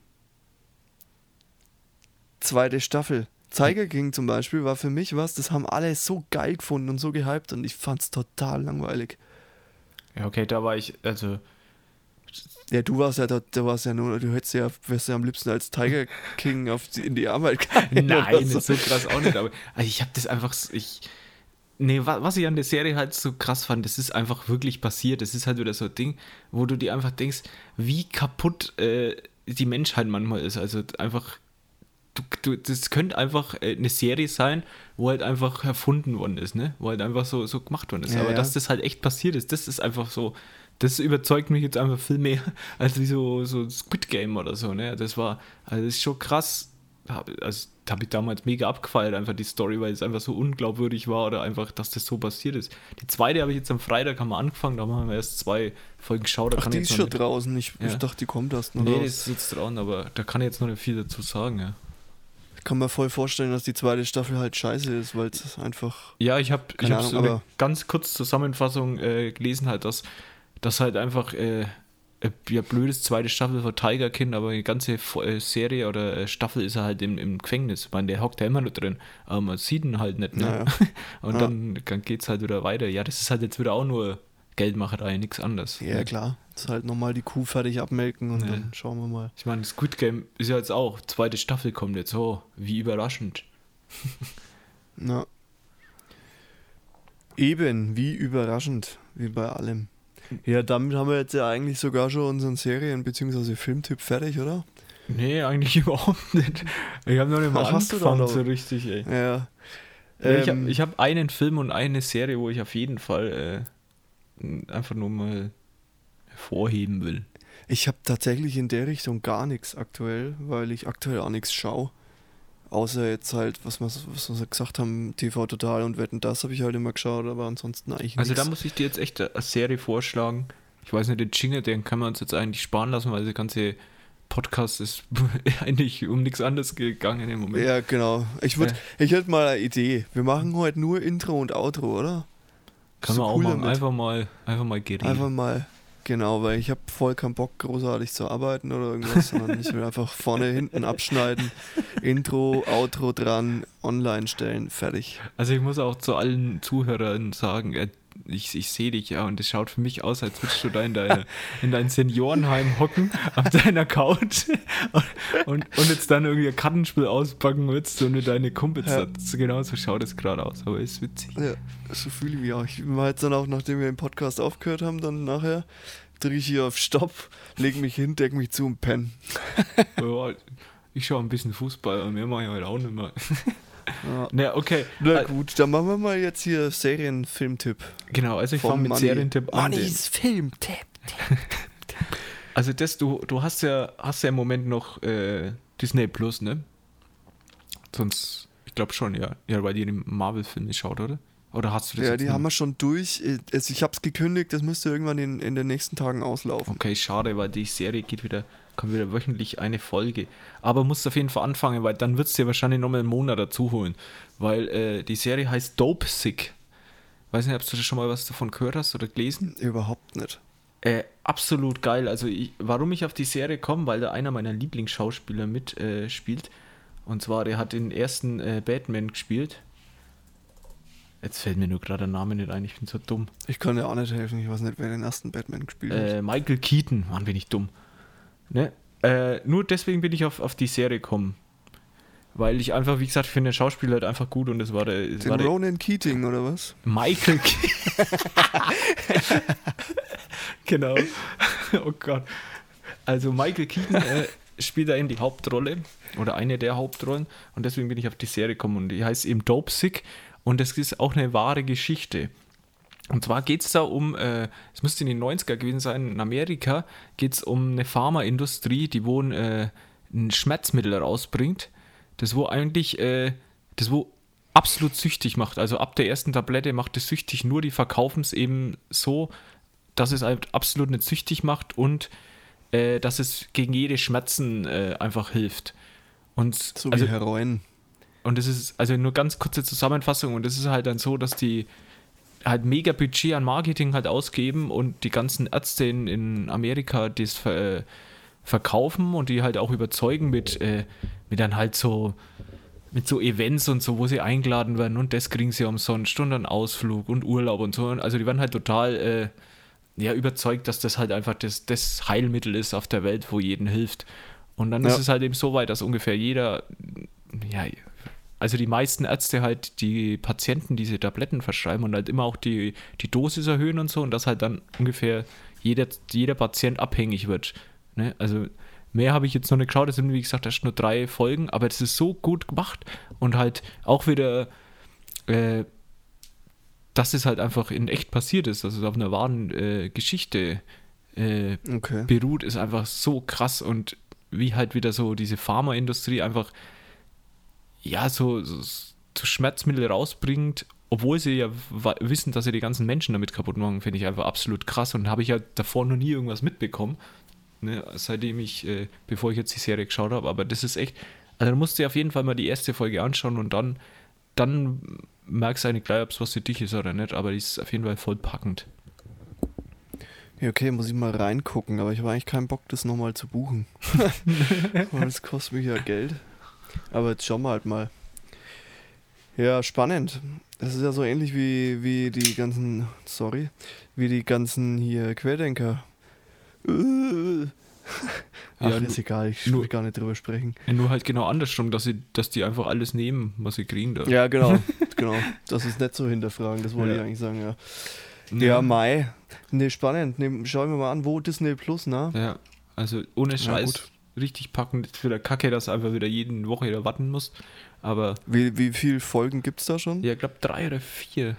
zweite Staffel. Tiger King zum Beispiel war für mich was, das haben alle so geil gefunden und so gehypt und ich fand es total langweilig. Ja, okay, da war ich, also, Ja, du warst ja dort, du warst ja nur, du hättest ja, wärst ja am liebsten als Tiger King auf die, in die Arbeit gegangen. nein, so. so krass auch nicht, aber also ich habe das einfach, ich, nee, wa- was ich an der Serie halt so krass fand, das ist einfach wirklich passiert, das ist halt wieder so ein Ding, wo du dir einfach denkst, wie kaputt äh, die Menschheit manchmal ist, also einfach, du, du, das könnte einfach äh, eine Serie sein, wo halt einfach erfunden worden ist, ne, wo halt einfach so, so gemacht worden ist, Ja, aber ja. dass das halt echt passiert ist, das ist einfach so, das überzeugt mich jetzt einfach viel mehr als wie so, so Squid Game oder so, ne? Das war, also das ist schon krass. Also, habe ich damals mega abgefeiert, einfach die Story, weil es einfach so unglaubwürdig war oder einfach, dass das so passiert ist. Die zweite habe ich jetzt am Freitag haben wir angefangen, da haben wir erst zwei Folgen geschaut. Da Ach, kann die ich ist schon nicht, draußen. Ich, ich Ja. dachte, die kommt erst noch Nee, raus. die ist jetzt dran, aber da kann ich jetzt noch nicht viel dazu sagen, ja. Ich kann mir voll vorstellen, dass die zweite Staffel halt scheiße ist, weil es einfach. Ja, ich habe ich hab so eine ganz kurz Zusammenfassung äh, gelesen, halt, dass, dass halt einfach äh, ja, blödes zweite Staffel von Tiger King, aber die ganze äh, Serie oder äh, Staffel ist er halt im, im Gefängnis. Ich meine, der hockt da immer noch drin, aber man sieht ihn halt nicht. Ne? Naja. Und Ja. dann, dann geht es halt wieder weiter. Ja, das ist halt jetzt wieder auch nur Geldmacherei, nichts anderes. Ja, ne? klar. Jetzt halt nochmal die Kuh fertig abmelken und Ja. dann schauen wir mal. Ich meine, Squid Game ist ja jetzt auch, zweite Staffel kommt jetzt, oh, wie überraschend. Na. Eben, wie überraschend, wie bei allem. Ja, damit haben wir jetzt ja eigentlich sogar schon unseren Serien- bzw. Filmtipp fertig, oder? Nee, eigentlich überhaupt nicht. Ich habe noch nicht mal da angefangen so richtig, ey. Ja. Ja, ich Ähm, habe ich hab einen Film und eine Serie, wo ich auf jeden Fall äh, einfach nur mal hervorheben will. Ich habe tatsächlich in der Richtung gar nichts aktuell, weil ich aktuell auch nichts schaue. Außer jetzt halt, was wir, was wir gesagt haben, TV Total und Wetten, das habe ich halt immer geschaut, aber ansonsten eigentlich Also da nichts. muss ich dir jetzt echt eine Serie vorschlagen. Ich weiß nicht, den Jingle, den kann man uns jetzt eigentlich sparen lassen, weil der ganze Podcast ist eigentlich um nichts anderes gegangen im Moment. Ja, genau. Ich, würd, Ja. ich hätte mal eine Idee. Wir machen heute nur Intro und Outro, oder? kann du man auch cool machen. damit? Einfach mal, einfach mal geredet. Einfach mal, genau, weil ich habe voll keinen Bock, großartig zu arbeiten oder irgendwas, sondern ich will einfach vorne, hinten abschneiden, Intro, Outro dran, online stellen, fertig. Also ich muss auch zu allen Zuhörern sagen, äh, ich, ich sehe dich ja und es schaut für mich aus, als würdest du da in, deine, in dein Seniorenheim hocken, auf deiner Couch und, und, und jetzt dann irgendwie ein Kartenspiel auspacken würdest und mit deine Kumpels. Ja. Das, genau so schaut es gerade aus, aber ist witzig. Ja, so fühle ich mich auch. Ich war jetzt dann auch, nachdem wir den Podcast aufgehört haben, dann nachher drücke ich hier auf Stopp, lege mich hin, decke mich zu und penne. Ich schaue ein bisschen Fußball und mehr mache ich heute auch nicht mehr. Ja. Na, okay. Na Äh, gut, dann machen wir mal jetzt hier Serien-Filmtipp. Genau, also ich fange mit Manni. Serientipp an. Mannys Filmtipp. Also das, du, du hast ja, hast ja im Moment noch äh, Disney Plus, ne? Sonst, ich glaube schon, ja. Ja, weil ihr die Marvel-Filme schaut, oder? Oder hast du das Ja, die haben wir schon durch. Also ich habe es gekündigt, das müsste irgendwann in, in den nächsten Tagen auslaufen. Okay, schade, weil die Serie geht wieder, kommt wieder wöchentlich eine Folge. Aber musst auf jeden Fall anfangen, weil dann wird es dir wahrscheinlich nochmal einen Monat dazu holen. Weil äh, die Serie heißt Dope Sick. Weiß nicht, ob du schon mal was davon gehört hast oder gelesen? Überhaupt nicht. Äh, absolut geil. Also, ich, warum ich auf die Serie komme, weil da einer meiner Lieblingsschauspieler mitspielt. Äh, und zwar, der hat den ersten äh, Batman gespielt. Jetzt fällt mir nur gerade der Name nicht ein, ich bin so dumm. Ich kann dir auch nicht helfen, ich weiß nicht, wer den ersten Batman gespielt hat. Äh, Michael Keaton, Mann, bin ich dumm. Ne? Äh, nur deswegen bin ich auf, auf die Serie gekommen. Weil ich einfach, wie gesagt, finde den Schauspieler halt einfach gut und es war der, es Den war der Ronan Keating oder was? Michael Keaton. genau. Oh Gott. Also Michael Keaton äh, spielt da eben die Hauptrolle oder eine der Hauptrollen und deswegen bin ich auf die Serie gekommen und die heißt eben Dope Sick und das ist auch eine wahre Geschichte. Und zwar geht es da um, äh, es müsste in den 90er gewesen sein, in Amerika geht es um eine Pharmaindustrie, die wo ein, äh, ein Schmerzmittel rausbringt, das wo eigentlich, äh, das wo absolut süchtig macht. Also ab der ersten Tablette macht es süchtig, nur die verkaufen es eben so, dass es halt absolut nicht süchtig macht und äh, dass es gegen jede Schmerzen äh, einfach hilft. Und So also, wie Heroin. und das ist also nur ganz kurze Zusammenfassung und das ist halt dann so, dass die halt mega Budget an Marketing halt ausgeben und die ganzen Ärzte in, in Amerika das ver, äh, verkaufen und die halt auch überzeugen mit, äh, mit dann halt so mit so Events und so, wo sie eingeladen werden und das kriegen sie umsonst und einen Ausflug und Urlaub und so. Also die werden halt total äh, ja, überzeugt, dass das halt einfach das, das Heilmittel ist auf der Welt, wo jeden hilft. Und dann Ja. ist es halt eben so weit, dass ungefähr jeder, ja, also die meisten Ärzte halt die Patienten diese Tabletten verschreiben und halt immer auch die, die Dosis erhöhen und so und dass halt dann ungefähr jeder, jeder Patient abhängig wird. Ne? Also mehr habe ich jetzt noch nicht geschaut, es sind wie gesagt erst nur drei Folgen, aber es ist so gut gemacht und halt auch wieder, äh, dass es halt einfach in echt passiert ist, dass es auf einer wahren äh, Geschichte äh, Okay. beruht, ist einfach so krass und wie halt wieder so diese Pharmaindustrie einfach ja so, so, so Schmerzmittel rausbringt, obwohl sie ja wissen, dass sie die ganzen Menschen damit kaputt machen, finde ich einfach absolut krass und habe ich ja davor noch nie irgendwas mitbekommen, ne, seitdem ich, äh, bevor ich jetzt die Serie geschaut habe, aber das ist echt, also da musst du dir auf jeden Fall mal die erste Folge anschauen und dann, dann merkst du eigentlich gleich, ob es was für dich ist oder nicht, aber die ist auf jeden Fall voll packend. Ja, okay, muss ich mal reingucken, aber ich habe eigentlich keinen Bock, das nochmal zu buchen. Weil das kostet mich ja Geld. Aber jetzt schauen wir halt mal. Ja, spannend. Das ist ja so ähnlich wie, wie die ganzen, sorry, wie die ganzen hier Querdenker. Äh. Ach, Ja, ist egal, ich will gar nicht drüber sprechen. Ja, nur halt genau andersrum, dass, sie, dass die einfach alles nehmen, was sie kriegen da. Ja, genau, genau. Das ist nicht so hinterfragen, das wollte Ja. ich eigentlich sagen, ja. Ja, Mai. Ne, spannend. Ne, schauen wir mal an, wo Disney Plus, ne? Ja, also ohne Scheiß. Richtig packend. Ist wieder kacke, dass du einfach wieder jede Woche wieder warten musst. Aber Wie, wie viele Folgen gibt es da schon? ja, ich glaube drei oder vier.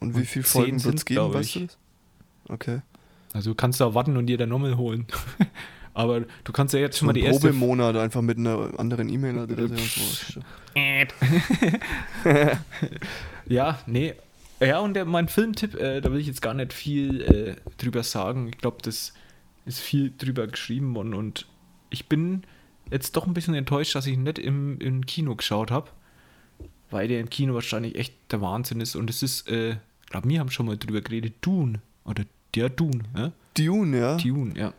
Und wie viele Folgen wird es geben, weißt du? Okay. Also du kannst da warten und dir dann nochmal holen. Aber du kannst ja jetzt schon mal die erste Probemonat einfach mit einer anderen E-Mail-Adresse. Ja, nee. Ja, und der, mein Filmtipp, äh, da will ich jetzt gar nicht viel äh, drüber sagen. Ich glaube, das ist viel drüber geschrieben worden und ich bin jetzt doch ein bisschen enttäuscht, dass ich nicht im, im Kino geschaut habe, weil der im Kino wahrscheinlich echt der Wahnsinn ist und es ist, äh, ich glaube, wir haben schon mal drüber geredet, Dune oder der Dune, ja? Dune, ja. Dune, ja.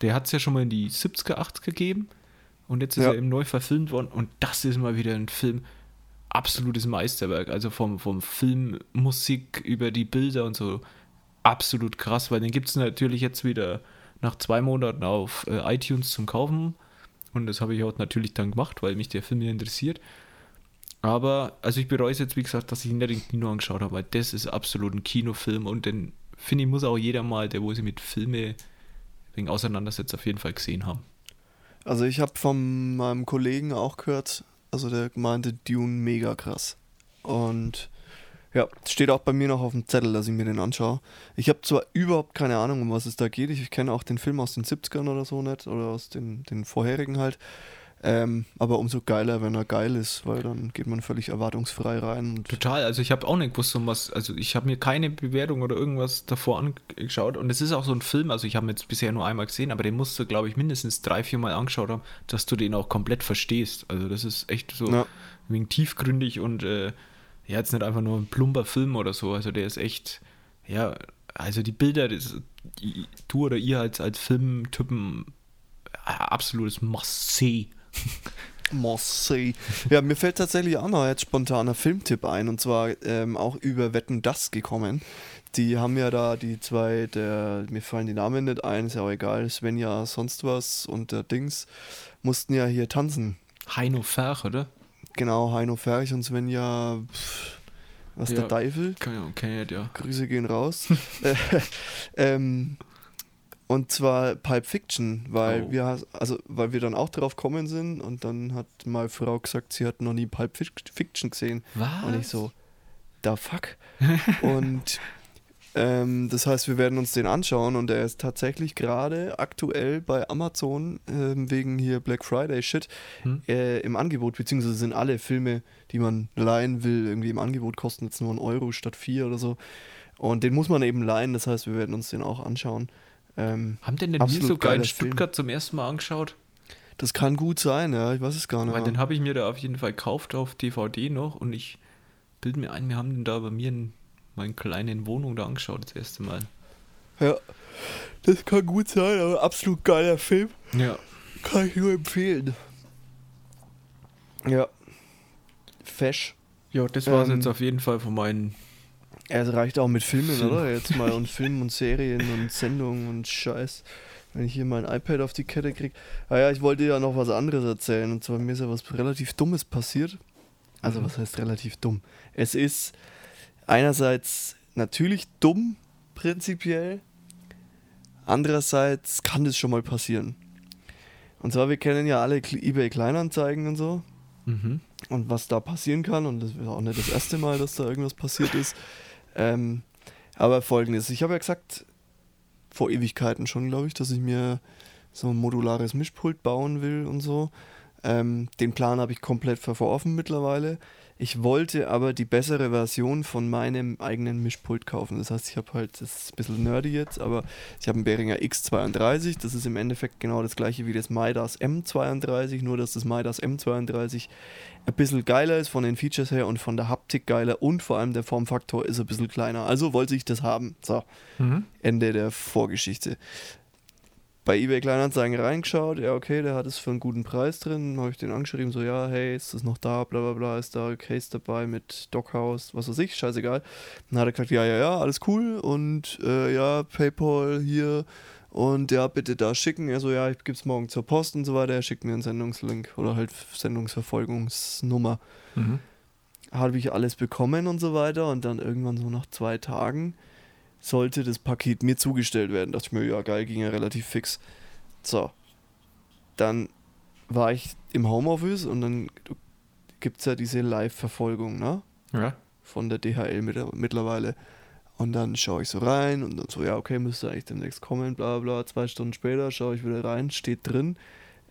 Der hat es ja schon mal in die 70er, 80er gegeben und jetzt ist Ja. er eben neu verfilmt worden und das ist mal wieder ein Film, absolutes Meisterwerk. Also vom, vom Film, Musik über die Bilder und so absolut krass, weil den gibt es natürlich jetzt wieder nach zwei Monaten auf äh, iTunes zum Kaufen und das habe ich auch natürlich dann gemacht, weil mich der Film ja interessiert. Aber, also ich bereue es jetzt, wie gesagt, dass ich ihn nicht im Kino angeschaut habe, weil das ist absolut ein Kinofilm und den, finde ich, muss auch jeder mal, der wo sich mit Filme wegen auseinandersetzt, auf jeden Fall gesehen haben. Also ich habe von meinem Kollegen auch gehört, also der meinte Dune mega krass. Und ja, steht auch bei mir noch auf dem Zettel, dass ich mir den anschaue. Ich habe zwar überhaupt keine Ahnung, um was es da geht. Ich kenne auch den Film aus den 70ern oder so nicht, oder aus den, den vorherigen halt. Ähm, aber umso geiler, wenn er geil ist, weil dann geht man völlig erwartungsfrei rein. Und Total, also ich habe auch nicht gewusst, um was, also ich habe mir keine Bewertung oder irgendwas davor angeschaut und es ist auch so ein Film, also ich habe ihn jetzt bisher nur einmal gesehen, aber den musst du, glaube ich, mindestens drei, vier Mal angeschaut haben, dass du den auch komplett verstehst. Also das ist echt so Ja. wegen tiefgründig und äh, ja, jetzt nicht einfach nur ein plumper Film oder so, also der ist echt, ja, also die Bilder, das, die- du oder ihr als, als Filmtypen, äh, absolutes Must-See. Marseille. Ja, mir fällt tatsächlich auch noch jetzt spontaner Filmtipp ein und zwar ähm, auch über Wetten das gekommen. Die haben ja da die zwei, der, mir fallen die Namen nicht ein, ist ja auch egal, Svenja sonst was und der Dings, mussten ja hier tanzen. Heino Ferch, oder? Genau, Heino Ferch und Svenja, was Ja. der Teufel. Kann ja, kenn ich, ja. Grüße gehen raus. Äh, ähm, und zwar Pulp Fiction, weil Oh. wir also weil wir dann auch drauf kommen sind und dann hat meine Frau gesagt, sie hat noch nie Pulp Fic- Fiction gesehen. Was? Und ich so, da fuck. und ähm, das heißt, wir werden uns den anschauen und er ist tatsächlich gerade aktuell bei Amazon ähm, wegen hier Black Friday Shit Hm? äh, im Angebot, beziehungsweise sind alle Filme, die man leihen will, irgendwie im Angebot, kosten jetzt nur einen Euro statt vier oder so. Und den muss man eben leihen, das heißt, wir werden uns den auch anschauen. Ähm, Haben denn den Absolut sogar in geiler Film. Stuttgart zum ersten Mal angeschaut? das kann gut sein, ja, ich weiß es gar nicht. Weil den habe ich mir da auf jeden Fall gekauft auf DVD noch und ich bilde mir ein, wir haben den da bei mir in meiner kleinen Wohnung da angeschaut das erste Mal. ja, das kann gut sein, aber absolut geiler Film. Ja. Kann ich nur empfehlen. Ja. Fesch. Ja, das war es Ähm, jetzt auf jeden Fall von meinen. Es reicht auch mit Filmen, Film. oder? Jetzt mal und Filmen und Serien und Sendungen und Scheiß. Wenn ich hier mein iPad auf die Kette kriege. Ah ja, ich wollte ja noch was anderes erzählen. Und zwar mir ist ja was relativ Dummes passiert. Also Mhm. was heißt relativ dumm? Es ist einerseits natürlich dumm, prinzipiell. Andererseits kann das schon mal passieren. Und zwar, wir kennen ja alle eBay Kleinanzeigen und so Mhm. und was da passieren kann. Und das wäre auch nicht das erste Mal, dass da irgendwas passiert ist. Ähm, aber folgendes: Ich habe ja gesagt, vor Ewigkeiten schon, glaube ich, dass ich mir so ein modulares Mischpult bauen will und so. Ähm, den Plan habe ich komplett verworfen mittlerweile. Ich wollte aber die bessere Version von meinem eigenen Mischpult kaufen. Das heißt, ich habe halt, das ist ein bisschen nerdy jetzt, aber ich habe einen Behringer X32. Das ist im Endeffekt genau das gleiche wie das Midas M32, nur dass das Midas M32 ein bisschen geiler ist von den Features her und von der Haptik geiler und vor allem der Formfaktor ist ein bisschen kleiner. Also wollte ich das haben. So, Mhm. Ende der Vorgeschichte. Bei eBay Kleinanzeigen reingeschaut, ja, okay, der hat es für einen guten Preis drin. Habe ich den angeschrieben, so, ja, hey, ist das noch da, bla bla bla, ist da Case dabei mit Dockhouse, was weiß ich, scheißegal. Dann hat er gesagt, ja, ja, ja, alles cool und äh, ja, PayPal hier und ja, bitte da schicken. Er so, ja, ich gebe es morgen zur Post und so weiter. Er schickt mir einen Sendungslink oder halt Sendungsverfolgungsnummer Mhm. habe ich alles bekommen und so weiter. Und dann irgendwann so nach zwei Tagen sollte das Paket mir zugestellt werden. Dachte ich mir, ja geil, ging ja relativ fix. So. Dann war ich im Homeoffice und dann gibt es ja diese Live-Verfolgung, ne? Ja. Von der DHL mit, mittlerweile. Und dann schaue ich so rein und dann so, ja, okay, müsste eigentlich demnächst kommen, bla bla. Zwei Stunden später schaue ich wieder rein, steht drin,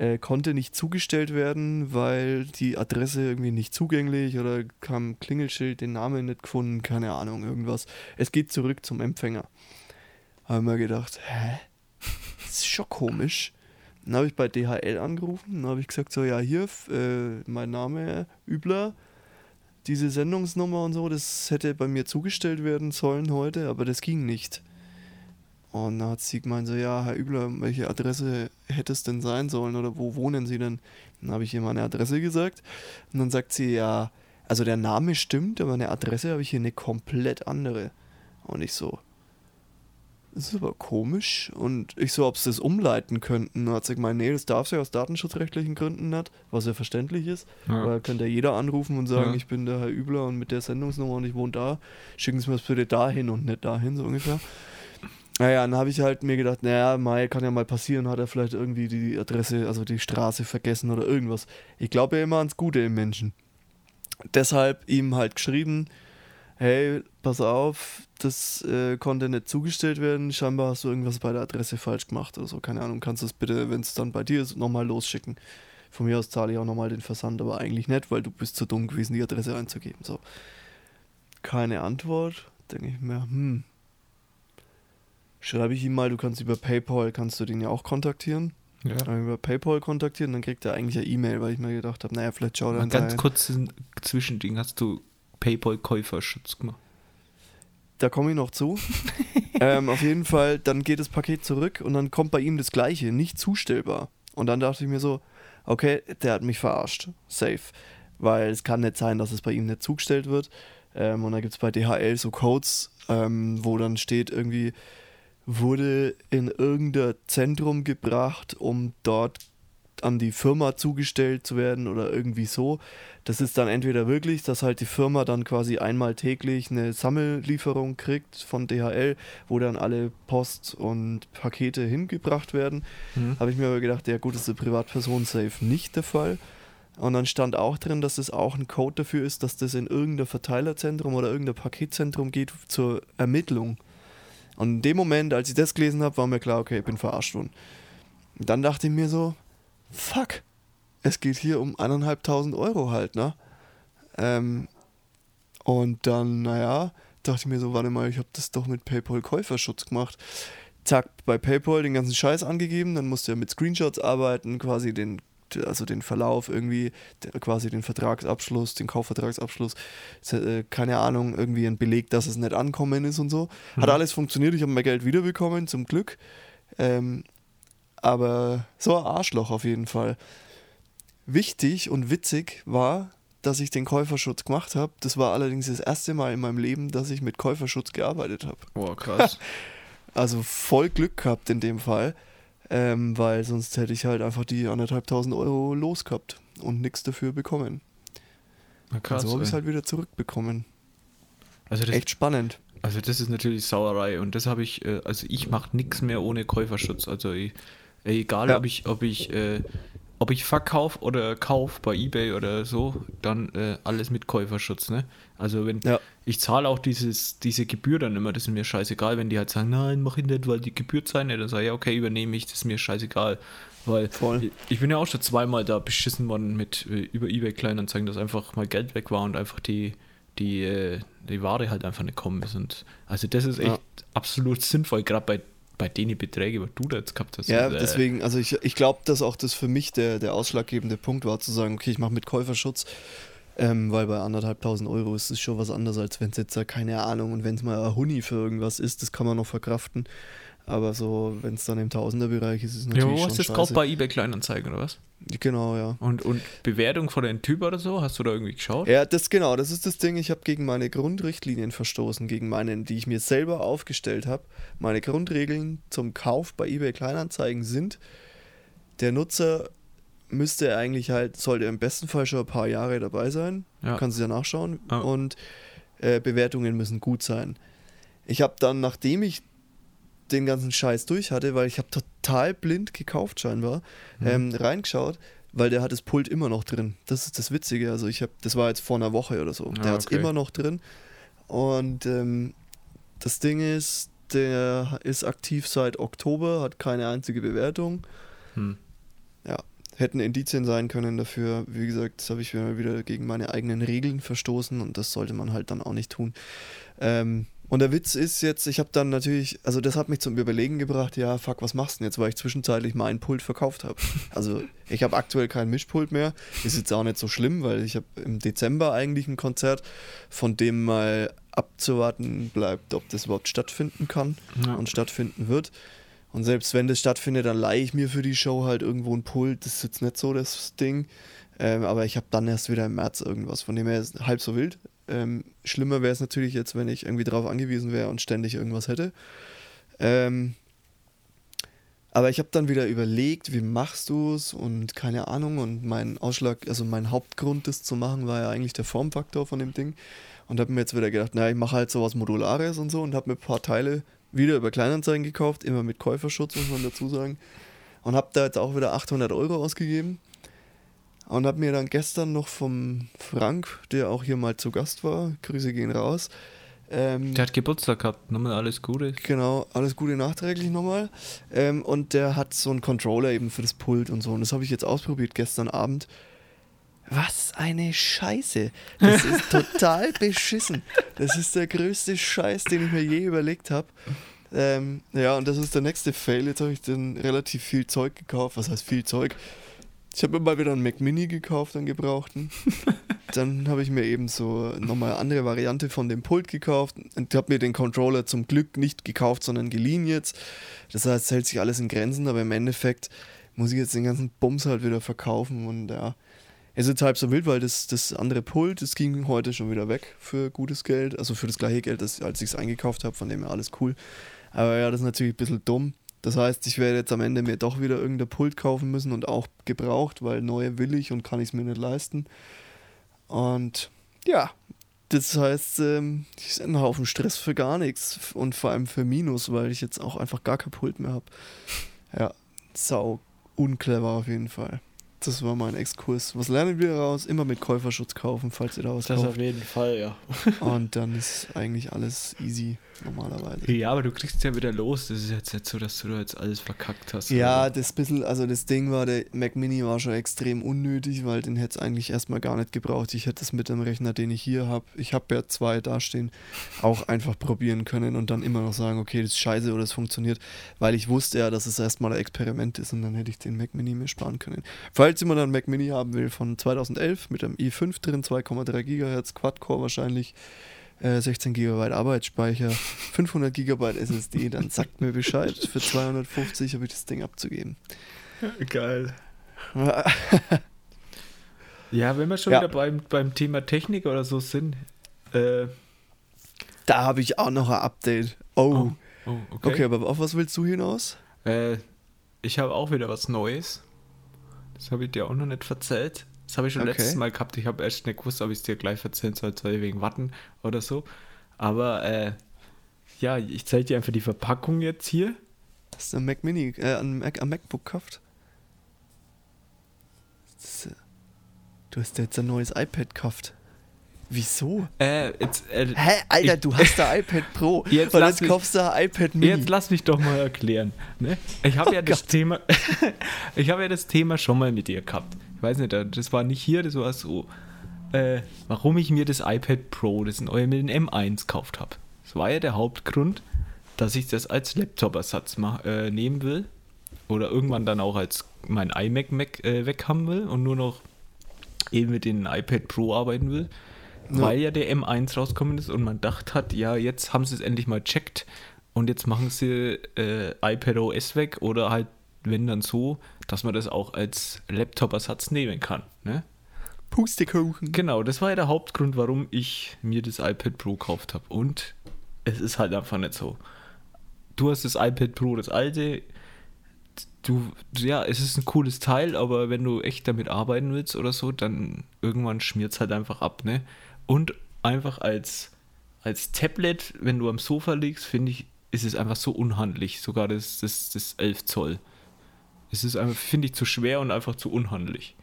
äh, konnte nicht zugestellt werden, weil die Adresse irgendwie nicht zugänglich oder kam Klingelschild, den Namen nicht gefunden, keine Ahnung, irgendwas. Es geht zurück zum Empfänger. Habe mir gedacht, hä? Das ist schon komisch. Dann habe ich bei DHL angerufen, dann habe ich gesagt, so, ja, hier, äh, mein Name, Übler, diese Sendungsnummer und so, das hätte bei mir zugestellt werden sollen heute, aber das ging nicht. Und dann hat sie gemeint so, ja, Herr Übler, welche Adresse hätte es denn sein sollen oder wo wohnen Sie denn? Dann habe ich ihr meine Adresse gesagt und dann sagt sie, ja, also der Name stimmt, aber eine Adresse habe ich hier eine komplett andere. Und ich so, das ist aber komisch. Und ich so, ob sie das umleiten könnten. Und hat sie gemeint, nee, das darf sie aus datenschutzrechtlichen Gründen nicht, was ja verständlich ist. Ja. Weil könnte ja jeder anrufen und sagen, Ja. ich bin der Herr Übler und mit der Sendungsnummer und ich wohne da. Schicken Sie mir das bitte dahin und nicht dahin, so ungefähr. Naja, dann habe ich halt mir gedacht, naja, Mai kann ja mal passieren, hat er vielleicht irgendwie die Adresse, also die Straße vergessen oder irgendwas. Ich glaube ja immer ans Gute im Menschen. Deshalb ihm halt geschrieben, hey, pass auf, das äh, konnte nicht zugestellt werden, scheinbar hast du irgendwas bei der Adresse falsch gemacht oder so, keine Ahnung, kannst du es bitte, wenn es dann bei dir ist, nochmal losschicken. Von mir aus zahle ich auch nochmal den Versand, aber eigentlich nicht, weil du bist zu dumm gewesen, die Adresse einzugeben. So. Keine Antwort, denke ich mir, hm. Schreibe ich ihm mal, du kannst über PayPal, kannst du den ja auch kontaktieren. ja. Über PayPal kontaktiert und dann kriegt er eigentlich eine E-Mail, weil ich mir gedacht habe, naja, vielleicht schaut er Mal ganz kurz Zwischending. Hast du PayPal-Käuferschutz gemacht? Da komme ich noch zu. ähm, auf jeden Fall, dann geht das Paket zurück und dann kommt bei ihm das gleiche, nicht zustellbar. Und dann dachte ich mir so, okay, der hat mich verarscht. Safe. Weil es kann nicht sein, dass es bei ihm nicht zugestellt wird. Ähm, und dann gibt es bei DHL so Codes, ähm, wo dann steht irgendwie, wurde in irgendein Zentrum gebracht, um dort an die Firma zugestellt zu werden oder irgendwie so. Das ist dann entweder wirklich, dass halt die Firma dann quasi einmal täglich eine Sammellieferung kriegt von DHL, wo dann alle Post und Pakete hingebracht werden. Mhm. Habe ich mir aber gedacht, ja gut, das ist eine Privatperson safe nicht der Fall. Und dann stand auch drin, dass das auch ein Code dafür ist, dass das in irgendein Verteilerzentrum oder irgendein Paketzentrum geht zur Ermittlung. Und in dem Moment, als ich das gelesen habe, war mir klar, okay, ich bin verarscht worden. Und dann dachte ich mir so, fuck, es geht hier um eineinhalbtausend Euro halt, ne? Ähm, und dann, naja, dachte ich mir so, warte mal, ich habe das doch mit PayPal Käuferschutz gemacht. Zack, bei PayPal den ganzen Scheiß angegeben, dann musste er mit Screenshots arbeiten, quasi den, also den Verlauf irgendwie, quasi den Vertragsabschluss, den Kaufvertragsabschluss, äh, keine Ahnung, irgendwie ein Beleg, dass es nicht ankommen ist und so. Hat Mhm. alles funktioniert, ich habe mein Geld wiederbekommen, zum Glück. Ähm, aber so ein Arschloch auf jeden Fall. Wichtig und witzig war, dass ich den Käuferschutz gemacht habe. Das war allerdings das erste Mal in meinem Leben, dass ich mit Käuferschutz gearbeitet habe. Boah, krass. Also voll Glück gehabt in dem Fall, ähm, weil sonst hätte ich halt einfach die anderthalbtausend Euro los gehabt und nichts dafür bekommen. Na, krass. und so habe ich es halt wieder zurückbekommen. also, das, Echt spannend. also das ist natürlich Sauerei und das habe ich, äh, also ich mache nichts mehr ohne Käuferschutz. Also ich, äh, egal Ja. ob ich, ob ich äh, ob ich verkauf oder kauf bei Ebay oder so, dann äh, alles mit Käuferschutz, ne? Also wenn Ja. ich zahle auch dieses, diese Gebühr dann immer, das ist mir scheißegal, wenn die halt sagen, nein, mach ich nicht, weil die Gebühr zahlen, dann sage ich, ja, okay, übernehme ich, das ist mir scheißegal. Weil ich- ich bin ja auch schon zweimal da beschissen worden mit äh, über Ebay Kleinanzeigen, dass einfach mal Geld weg war und einfach die, die, äh, die Ware halt einfach nicht kommen ist. Und also das ist echt Ja. absolut sinnvoll, gerade bei, bei den Beträgen, was du da jetzt gehabt hast. Ja, äh, deswegen, also ich, ich glaube, dass auch das für mich der, der ausschlaggebende Punkt war, zu sagen, okay, ich mache mit Käuferschutz, ähm, weil bei anderthalbtausend Euro ist es schon was anderes, als wenn es jetzt, keine Ahnung, und wenn es mal ein Huni für irgendwas ist, das kann man noch verkraften. Aber so, wenn es dann im Tausenderbereich ist, ist es Ja, natürlich wo schon hast du das gekauft bei eBay Kleinanzeigen oder was? Genau, ja. Und, und Bewertung von den Typ oder so? Hast du da irgendwie geschaut? Ja, das genau, das ist das Ding. Ich habe gegen meine Grundrichtlinien verstoßen, gegen meine, die ich mir selber aufgestellt habe. Meine Grundregeln zum Kauf bei eBay Kleinanzeigen sind: Der Nutzer müsste eigentlich halt, sollte im besten Fall schon ein paar Jahre dabei sein. Ja. Kannst du ja nachschauen. Ja. Und äh, Bewertungen müssen gut sein. Ich habe dann, nachdem ich den ganzen Scheiß durch hatte, weil ich habe total blind gekauft scheinbar, Mhm. ähm, reingeschaut, weil der hat das Pult immer noch drin. Das ist das Witzige. Also ich habe, das war jetzt vor einer Woche oder so. Ah, der hat es okay. immer noch drin. Und ähm, das Ding ist, der ist aktiv seit Oktober, hat keine einzige Bewertung. Hm. Ja, hätten Indizien sein können dafür. Wie gesagt, das habe ich wieder gegen meine eigenen Regeln verstoßen und das sollte man halt dann auch nicht tun. Ähm, und der Witz ist jetzt, ich habe dann natürlich, also das hat mich zum Überlegen gebracht, ja, fuck, was machst du denn jetzt, weil ich zwischenzeitlich mein Pult verkauft habe. Also ich habe aktuell kein Mischpult mehr, ist jetzt auch nicht so schlimm, weil ich habe im Dezember eigentlich ein Konzert, von dem mal abzuwarten bleibt, ob das überhaupt stattfinden kann Ja. und stattfinden wird. Und selbst wenn das stattfindet, dann leihe ich mir für die Show halt irgendwo ein Pult. Das ist jetzt nicht so das Ding. Ähm, aber ich habe dann erst wieder im März irgendwas. Von dem her ist es halb so wild. Ähm, schlimmer wäre es natürlich jetzt, wenn ich irgendwie darauf angewiesen wäre und ständig irgendwas hätte. Ähm, aber ich habe dann wieder überlegt, wie machst du es und keine Ahnung. Und mein Ausschlag, also mein Hauptgrund, das zu machen, war ja eigentlich der Formfaktor von dem Ding. Und habe mir jetzt wieder gedacht, naja, ich mache halt sowas Modulares und so und habe mir ein paar Teile wieder über Kleinanzeigen gekauft, immer mit Käuferschutz, muss man dazu sagen. Und habe da jetzt auch wieder 800 Euro ausgegeben. Und habe mir dann gestern noch vom Frank, der auch hier mal zu Gast war, Grüße gehen raus, ähm, Der hat Geburtstag gehabt, nochmal alles Gute. Genau, alles Gute nachträglich nochmal. Ähm, und der hat so einen Controller eben für das Pult und so. Und das habe ich jetzt ausprobiert gestern Abend. Was eine Scheiße. Das ist total beschissen. Das ist der größte Scheiß, den ich mir je überlegt habe. Ähm, ja, und das ist der nächste Fail. Jetzt habe ich dann relativ viel Zeug gekauft. Was heißt viel Zeug? Ich habe mir mal wieder einen Mac Mini gekauft, einen gebrauchten. Dann habe ich mir eben so nochmal eine andere Variante von dem Pult gekauft und habe mir den Controller zum Glück nicht gekauft, sondern geliehen jetzt. Das heißt, es hält sich alles in Grenzen, aber im Endeffekt muss ich jetzt den ganzen Bums halt wieder verkaufen und ja. Es ist halb so wild, weil das, das andere Pult, das ging heute schon wieder weg für gutes Geld, also für das gleiche Geld, das, als ich es eingekauft habe, von dem her alles cool. Aber ja, das ist natürlich ein bisschen dumm. Das heißt, ich werde jetzt am Ende mir doch wieder irgendein Pult kaufen müssen und auch gebraucht, weil neue will ich und kann ich es mir nicht leisten. Und ja, das heißt, ähm, ich ist ein Haufen Stress für gar nichts und vor allem für Minus, weil ich jetzt auch einfach gar kein Pult mehr habe. Ja, sau unclever auf jeden Fall. Das war mein Exkurs. Was lernen wir daraus? Immer mit Käuferschutz kaufen, falls ihr da was kauft. jeden Fall, ja. Und dann ist eigentlich alles easy normalerweise. Ja, aber du kriegst es ja wieder los. Das ist jetzt nicht so, dass du da jetzt alles verkackt hast. Ja, oder? das bisschen, also das Ding war, der Mac Mini war schon extrem unnötig, weil den hätte es eigentlich erstmal gar nicht gebraucht. Ich hätte es mit dem Rechner, den ich hier habe, ich habe ja zwei dastehen, auch einfach probieren können und dann immer noch sagen, okay, das ist scheiße oder es funktioniert, weil ich wusste ja, dass es erstmal ein Experiment ist und dann hätte ich den Mac Mini mir sparen können. Falls jemand einen Mac Mini haben will von 2011 mit einem i5 drin, 2,3 GHz, Quad-Core wahrscheinlich, äh, 16 GB Arbeitsspeicher, 500 GB SSD, dann sagt mir Bescheid. Für 250 habe ich das Ding abzugeben. Geil. Ja, wenn wir schon Ja. wieder beim, beim Thema Technik oder so sind. Äh, Da habe ich auch noch ein Update. Oh. oh, Okay. aber auf was willst du hinaus? Äh, ich habe auch wieder was Neues. Das habe ich dir auch noch nicht erzählt. Das habe ich schon Okay. letztes Mal gehabt. Ich habe erst nicht gewusst, ob ich es dir gleich erzählen soll, soll wegen Warten oder so. Aber äh, ja, ich zeige dir einfach die Verpackung jetzt hier. Hast du ein Mac Mini, äh, ein, Mac, ein MacBook gekauft? Äh, du hast jetzt ein neues iPad gekauft. Wieso? Äh, jetzt, äh, Hä, Alter, ich- du hast ein iPad Pro Jetzt und jetzt mich- kaufst du ein iPad Mini. Jetzt lass mich doch mal erklären. Ne? Ich habe ja das Thema, ich habe ja das Thema schon mal mit dir gehabt. Ich weiß nicht, das war nicht hier, das war so, äh, warum ich mir das iPad Pro, das neue mit dem M1 gekauft habe. Das war ja der Hauptgrund, dass ich das als Laptop-Ersatz äh, nehmen will oder irgendwann dann auch als mein iMac Mac, äh, weg haben will und nur noch eben mit dem iPad Pro arbeiten will, Ja. weil ja der M1 rausgekommen ist und man dacht hat, ja, jetzt haben sie es endlich mal checkt und jetzt machen sie äh, iPad OS weg oder halt, wenn dann so, dass man das auch als Laptop-Ersatz nehmen kann. Ne? Pustekuchen. Genau, das war ja der Hauptgrund, warum ich mir das iPad Pro gekauft habe. Und es ist halt einfach nicht so. Du hast das iPad Pro, das alte. Du, ja, es ist ein cooles Teil, aber wenn du echt damit arbeiten willst oder so, dann irgendwann schmiert es halt einfach ab, ne? Und einfach als, als Tablet, wenn du am Sofa liegst, finde ich, ist es einfach so unhandlich. Sogar das, das, das 11 Zoll. Es ist einfach, finde ich, zu schwer und einfach zu unhandlich.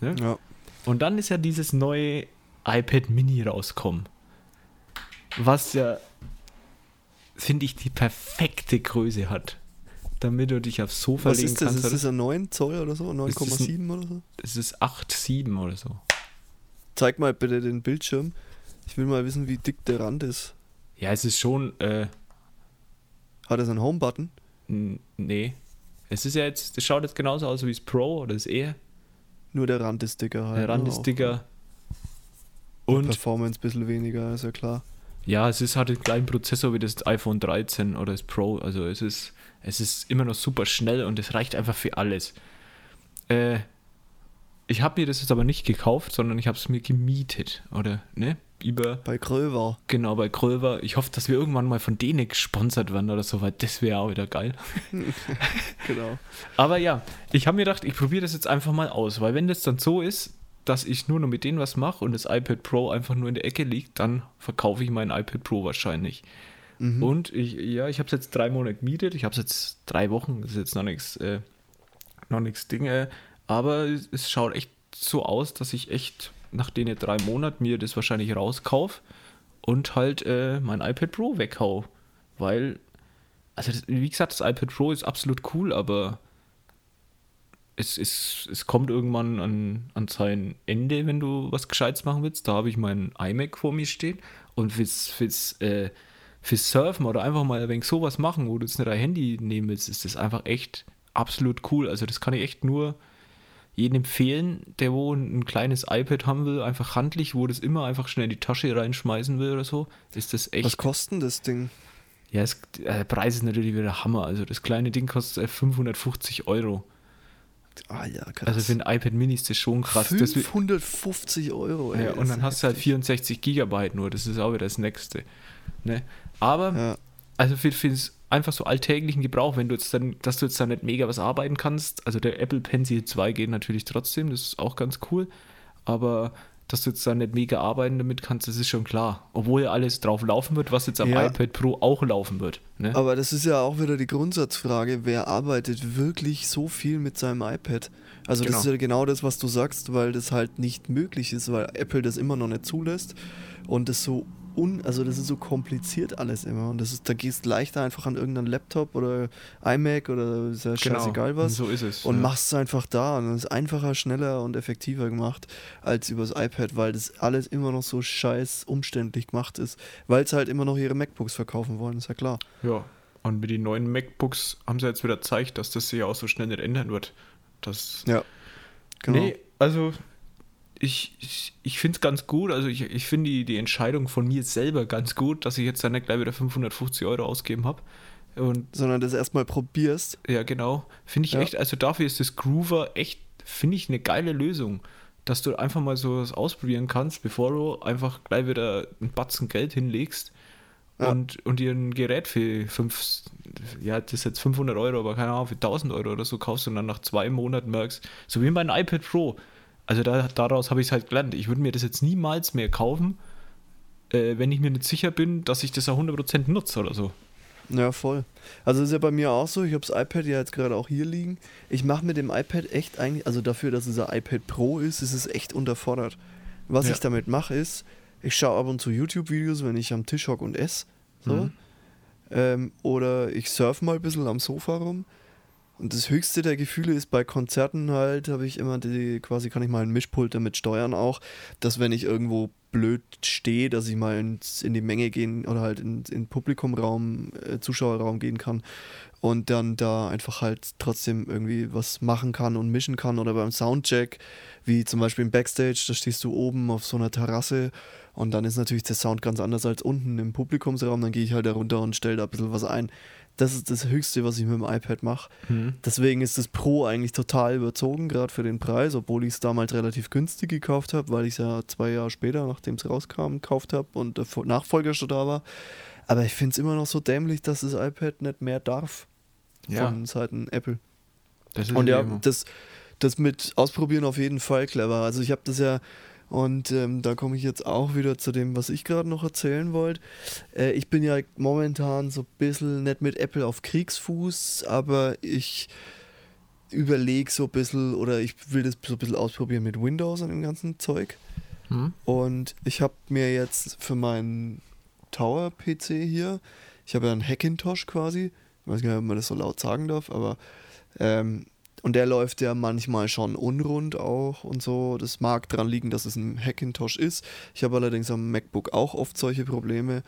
Ne? Ja. Und dann ist ja dieses neue iPad Mini rauskommen. Was ja, finde ich, die perfekte Größe hat. Damit du dich aufs Sofa Was legen ist das? kannst. Ist das ein 9 Zoll oder so? ist 9,7 oder so? Es ist 8,7 oder so. Zeig mal bitte den Bildschirm. Ich will mal wissen, wie dick der Rand ist. Ja, es ist schon, äh, Hat es einen Home-Button? nee. Es ist ja jetzt, das schaut jetzt genauso aus wie das Pro oder das E. Nur der Rand ist dicker halt. Der Rand ist dicker. Und Und Performance ein bisschen weniger, ist ja klar. Ja, es ist halt den gleichen Prozessor wie das iPhone 13 oder das Pro. Also es ist, es ist immer noch super schnell und es reicht einfach für alles. Äh, ich habe mir das jetzt aber nicht gekauft, sondern ich habe es mir gemietet. Oder, ne? Über, Bei Kröver. genau, bei Kröver. Ich hoffe, dass wir irgendwann mal von denen gesponsert werden oder so, weil das wäre auch wieder geil. Genau. Aber ja, ich habe mir gedacht, ich probiere das jetzt einfach mal aus, weil wenn das dann so ist, dass ich nur noch mit denen was mache und das iPad Pro einfach nur in der Ecke liegt, dann verkaufe ich mein iPad Pro wahrscheinlich. Mhm. Und ich, ja, ich habe es jetzt drei Monate gemietet, ich habe es jetzt drei Wochen, das ist jetzt noch nichts, äh, noch nichts Dinge, aber es, es schaut echt so aus, dass ich echt nach den drei Monaten mir das wahrscheinlich rauskaufe und halt äh, mein iPad Pro weghau, weil, also das, wie gesagt, das iPad Pro ist absolut cool, aber es, es, es kommt irgendwann an, an sein Ende, wenn du was Gescheites machen willst. Da habe ich meinen iMac vor mir stehen und fürs, fürs, äh, fürs Surfen oder einfach mal ein wenig sowas machen, wo du jetzt nicht dein Handy nehmen willst, ist das einfach echt absolut cool. Also das kann ich echt nur jedem empfehlen, der wo ein, ein kleines iPad haben will, einfach handlich, wo das immer einfach schnell in die Tasche reinschmeißen will oder so, ist das echt Was kostet das Ding? ja, es, äh, der Preis ist natürlich wieder Hammer. Also das kleine Ding kostet äh, 550 Euro. Ah ja, krass. Also für ein iPad Mini ist das schon krass. Das, wi- 550 Euro, ey. ja, und dann hast du halt 64 Gigabyte nur. Das ist auch wieder das Nächste. Ne? Aber Ja, also für, für das einfach so alltäglichen Gebrauch, wenn du jetzt dann, dass du jetzt da nicht mega was arbeiten kannst. Also der Apple Pencil 2 geht natürlich trotzdem, das ist auch ganz cool. Aber dass du jetzt da nicht mega arbeiten damit kannst, das ist schon klar. Obwohl ja alles drauf laufen wird, was jetzt am Ja. iPad Pro auch laufen wird. Ne? aber das ist ja auch wieder die Grundsatzfrage, wer arbeitet wirklich so viel mit seinem iPad? Also das Genau. ist ja genau das, was du sagst, weil das halt nicht möglich ist, weil Apple das immer noch nicht zulässt und das so un, also das ist so kompliziert alles immer und das ist, da gehst leichter einfach an irgendeinen Laptop oder iMac oder ist ja scheißegal was Genau. So ist es. und ja. machst es einfach da und es ist einfacher, schneller und effektiver gemacht als übers iPad, weil das alles immer noch so scheiß umständlich gemacht ist, weil es halt immer noch ihre MacBooks verkaufen wollen, ist ja klar. Ja, und mit den neuen MacBooks haben sie jetzt wieder gezeigt, dass das sich ja auch so schnell nicht ändern wird. Das, Ja. Genau. Nee, also ich, ich, ich finde es ganz gut. Also ich, ich finde die, die Entscheidung von mir selber ganz gut, dass ich jetzt dann nicht gleich wieder 550 Euro ausgeben habe. Und Sondern das erstmal probierst. ja, genau. Finde ich Ja. echt, also dafür ist das Groover echt, finde ich, eine geile Lösung. Dass du einfach mal so was ausprobieren kannst, bevor du einfach gleich wieder einen Batzen Geld hinlegst Ja. und, und dir ein Gerät für fünf, ja, das ist jetzt 500 Euro, aber keine Ahnung, für 1000 Euro oder so kaufst und dann nach zwei Monaten merkst, so wie mein iPad Pro. Also da, daraus habe ich es halt gelernt. Ich würde mir das jetzt niemals mehr kaufen, äh, wenn ich mir nicht sicher bin, dass ich das auch 100% nutze oder so. Ja, voll. Also ist ja bei mir auch so, ich habe das iPad ja jetzt gerade auch hier liegen. Ich mache mit dem iPad echt eigentlich, also dafür, dass es ein iPad Pro ist, ist es echt unterfordert. Was Ja. ich damit mache ist, ich schaue ab und zu YouTube-Videos, wenn ich am Tisch hocke und esse. So. Mhm. Ähm, oder ich surfe mal ein bisschen am Sofa rum. Und das höchste der Gefühle ist bei Konzerten halt, habe ich immer die, quasi kann ich mal ein Mischpult damit steuern auch, dass wenn ich irgendwo blöd stehe, dass ich mal ins, in die Menge gehen oder halt in, in Publikumraum, äh, Zuschauerraum gehen kann und dann da einfach halt trotzdem irgendwie was machen kann und mischen kann oder beim Soundcheck, wie zum Beispiel im Backstage, da stehst du oben auf so einer Terrasse und dann ist natürlich der Sound ganz anders als unten im Publikumsraum, dann gehe ich halt da runter und stelle da ein bisschen was ein. Das ist das Höchste, was ich mit dem iPad mache. Mhm. Deswegen ist das Pro eigentlich total überzogen, gerade für den Preis, obwohl ich es damals relativ günstig gekauft habe, weil ich es ja zwei Jahre später, nachdem es rauskam, gekauft habe und der Nachfolger schon da war. Aber ich finde es immer noch so dämlich, dass das iPad nicht mehr darf Ja, von Seiten Apple. Und ja, das, das mit Ausprobieren auf jeden Fall clever. Also ich habe das ja, und ähm, da komme ich jetzt auch wieder zu dem, was ich gerade noch erzählen wollte. Äh, ich bin ja momentan so ein bisschen nicht mit Apple auf Kriegsfuß, aber ich überlege so ein bisschen oder ich will das so ein bisschen ausprobieren mit Windows und dem ganzen Zeug. Mhm. Und ich habe mir jetzt für meinen Tower-PC hier, ich habe ja einen Hackintosh quasi, ich weiß gar nicht, ob man das so laut sagen darf, aber ähm, und der läuft ja manchmal schon unrund auch und so. Das mag dran liegen, dass es ein Hackintosh ist. Ich habe allerdings am MacBook auch oft solche Probleme.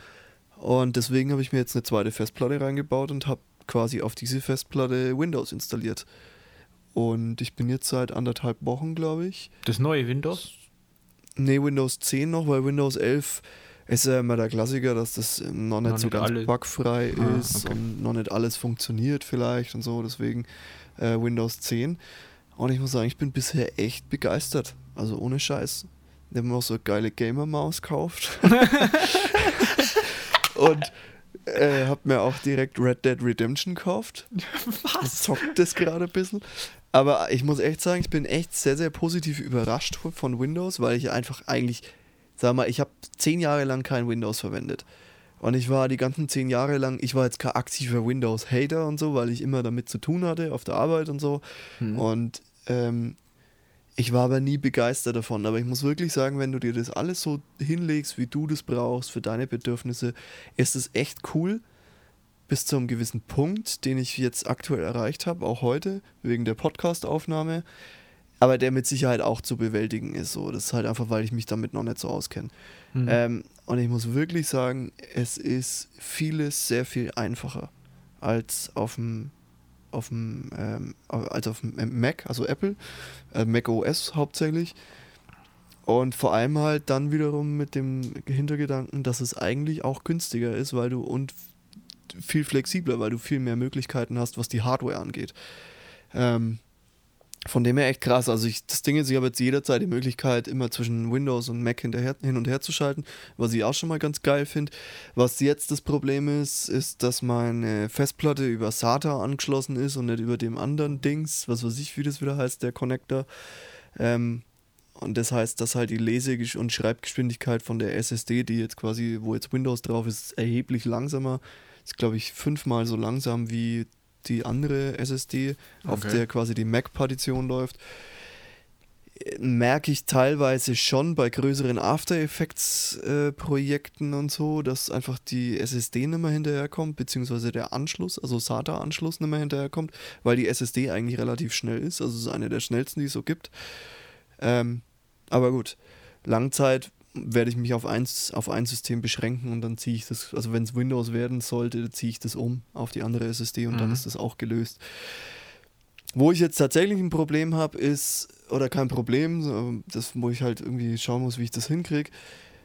Und deswegen habe ich mir jetzt eine zweite Festplatte reingebaut und habe quasi auf diese Festplatte Windows installiert. Und ich bin jetzt seit anderthalb Wochen, glaube ich, Das neue Windows? Nee, Windows 10 noch, weil Windows 11 ist ja immer der Klassiker, dass das ähm, noch nicht Noch so nicht ganz alle- bugfrei Ah, ist okay. und noch nicht alles funktioniert vielleicht und so, deswegen äh, Windows 10. Und ich muss sagen, ich bin bisher echt begeistert. Also ohne Scheiß. Ich habe mir auch so eine geile Gamer-Maus gekauft. und äh, habe mir auch direkt Red Dead Redemption gekauft. Was? Zockt das gerade ein bisschen. Aber ich muss echt sagen, ich bin echt sehr, sehr positiv überrascht von- von Windows, weil ich einfach eigentlich, sag mal, ich habe zehn Jahre lang kein Windows verwendet. Und ich war die ganzen zehn Jahre lang, ich war jetzt kein aktiver Windows-Hater und so, weil ich immer damit zu tun hatte, auf der Arbeit und so. Mhm. Und ähm, ich war aber nie begeistert davon. Aber ich muss wirklich sagen, wenn du dir das alles so hinlegst, wie du das brauchst für deine Bedürfnisse, ist es echt cool. Bis zu einem gewissen Punkt, den ich jetzt aktuell erreicht habe, auch heute, wegen der Podcast-Aufnahme. Aber der mit Sicherheit auch zu bewältigen ist. So. Das ist halt einfach, weil ich mich damit noch nicht so auskenne. Mhm. Ähm, und ich muss wirklich sagen, es ist vieles sehr viel einfacher als auf dem auf dem ähm, als auf dem Mac, also Apple, äh, Mac OS hauptsächlich. Und vor allem halt dann wiederum mit dem Hintergedanken, dass es eigentlich auch günstiger ist, weil du und viel flexibler, weil du viel mehr Möglichkeiten hast, was die Hardware angeht. Ähm, von dem her echt krass. Also ich, das Ding ist, ich habe jetzt jederzeit die Möglichkeit, immer zwischen Windows und Mac hinterher, hin und her zu schalten, was ich auch schon mal ganz geil finde. Was jetzt das Problem ist, ist, dass meine Festplatte über SATA angeschlossen ist und nicht über dem anderen Dings, was weiß ich, wie das wieder heißt, der Connector. Ähm, und das heißt, dass halt die Lese- und Schreibgeschwindigkeit von der SSD, die jetzt quasi, wo jetzt Windows drauf ist, erheblich langsamer. Ist, glaube ich, fünfmal so langsam wie die andere SSD, auf Okay. der quasi die Mac-Partition läuft. Äh, Merke ich teilweise schon bei größeren After Effects-Projekten und so, dass einfach die SSD nicht mehr hinterherkommt, beziehungsweise der Anschluss, also SATA-Anschluss nicht mehr hinterherkommt, weil die SSD eigentlich relativ schnell ist. Also es ist eine der schnellsten, die es so gibt. Ähm, aber gut, Langzeit werde ich mich auf eins, auf ein System beschränken und dann ziehe ich das, also wenn es Windows werden sollte, ziehe ich das um auf die andere SSD und dann Mhm. ist das auch gelöst. Wo ich jetzt tatsächlich ein Problem habe, ist, oder kein Problem, das, wo ich halt irgendwie schauen muss, wie ich das hinkriege,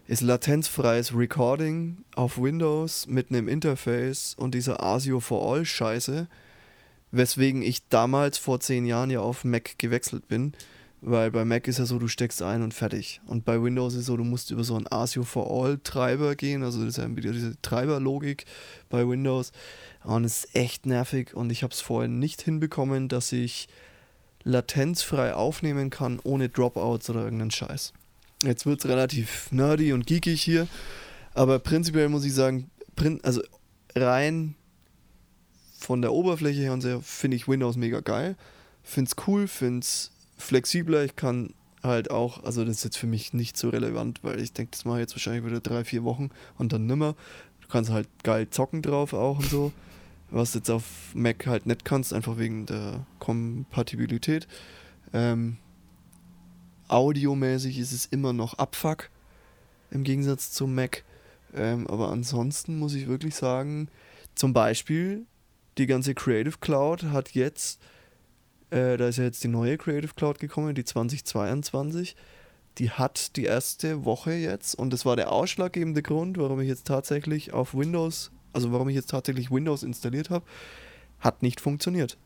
ist latenzfreies Recording auf Windows mit einem Interface und dieser ASIO for All Scheiße, weswegen ich damals vor zehn Jahren ja auf Mac gewechselt bin, weil bei Mac ist ja so, du steckst ein und fertig. Und bei Windows ist so, du musst über so einen ASIO for All Treiber gehen, also das ist ja wieder diese Treiberlogik bei Windows. Und es ist echt nervig und ich habe es vorher nicht hinbekommen, dass ich latenzfrei aufnehmen kann, ohne Dropouts oder irgendeinen Scheiß. Jetzt wird es relativ nerdy und geekig hier, aber prinzipiell muss ich sagen, also rein von der Oberfläche her und so finde ich Windows mega geil. Find's cool, find's flexibler. Ich kann halt auch, also das ist jetzt für mich nicht so relevant, weil ich denke, das mache ich jetzt wahrscheinlich wieder drei, vier Wochen und dann nimmer. Du kannst halt geil zocken drauf auch und so. Was jetzt auf Mac halt nicht kannst, einfach wegen der Kompatibilität. Ähm, audiomäßig ist es immer noch Abfuck im Gegensatz zum Mac. Ähm, aber ansonsten muss ich wirklich sagen, zum Beispiel die ganze Creative Cloud hat jetzt, äh, da ist ja jetzt die neue Creative Cloud gekommen, die 2022. Die hat die erste Woche jetzt und das war der ausschlaggebende Grund, warum ich jetzt tatsächlich auf Windows, also warum ich jetzt tatsächlich Windows installiert habe, hat nicht funktioniert.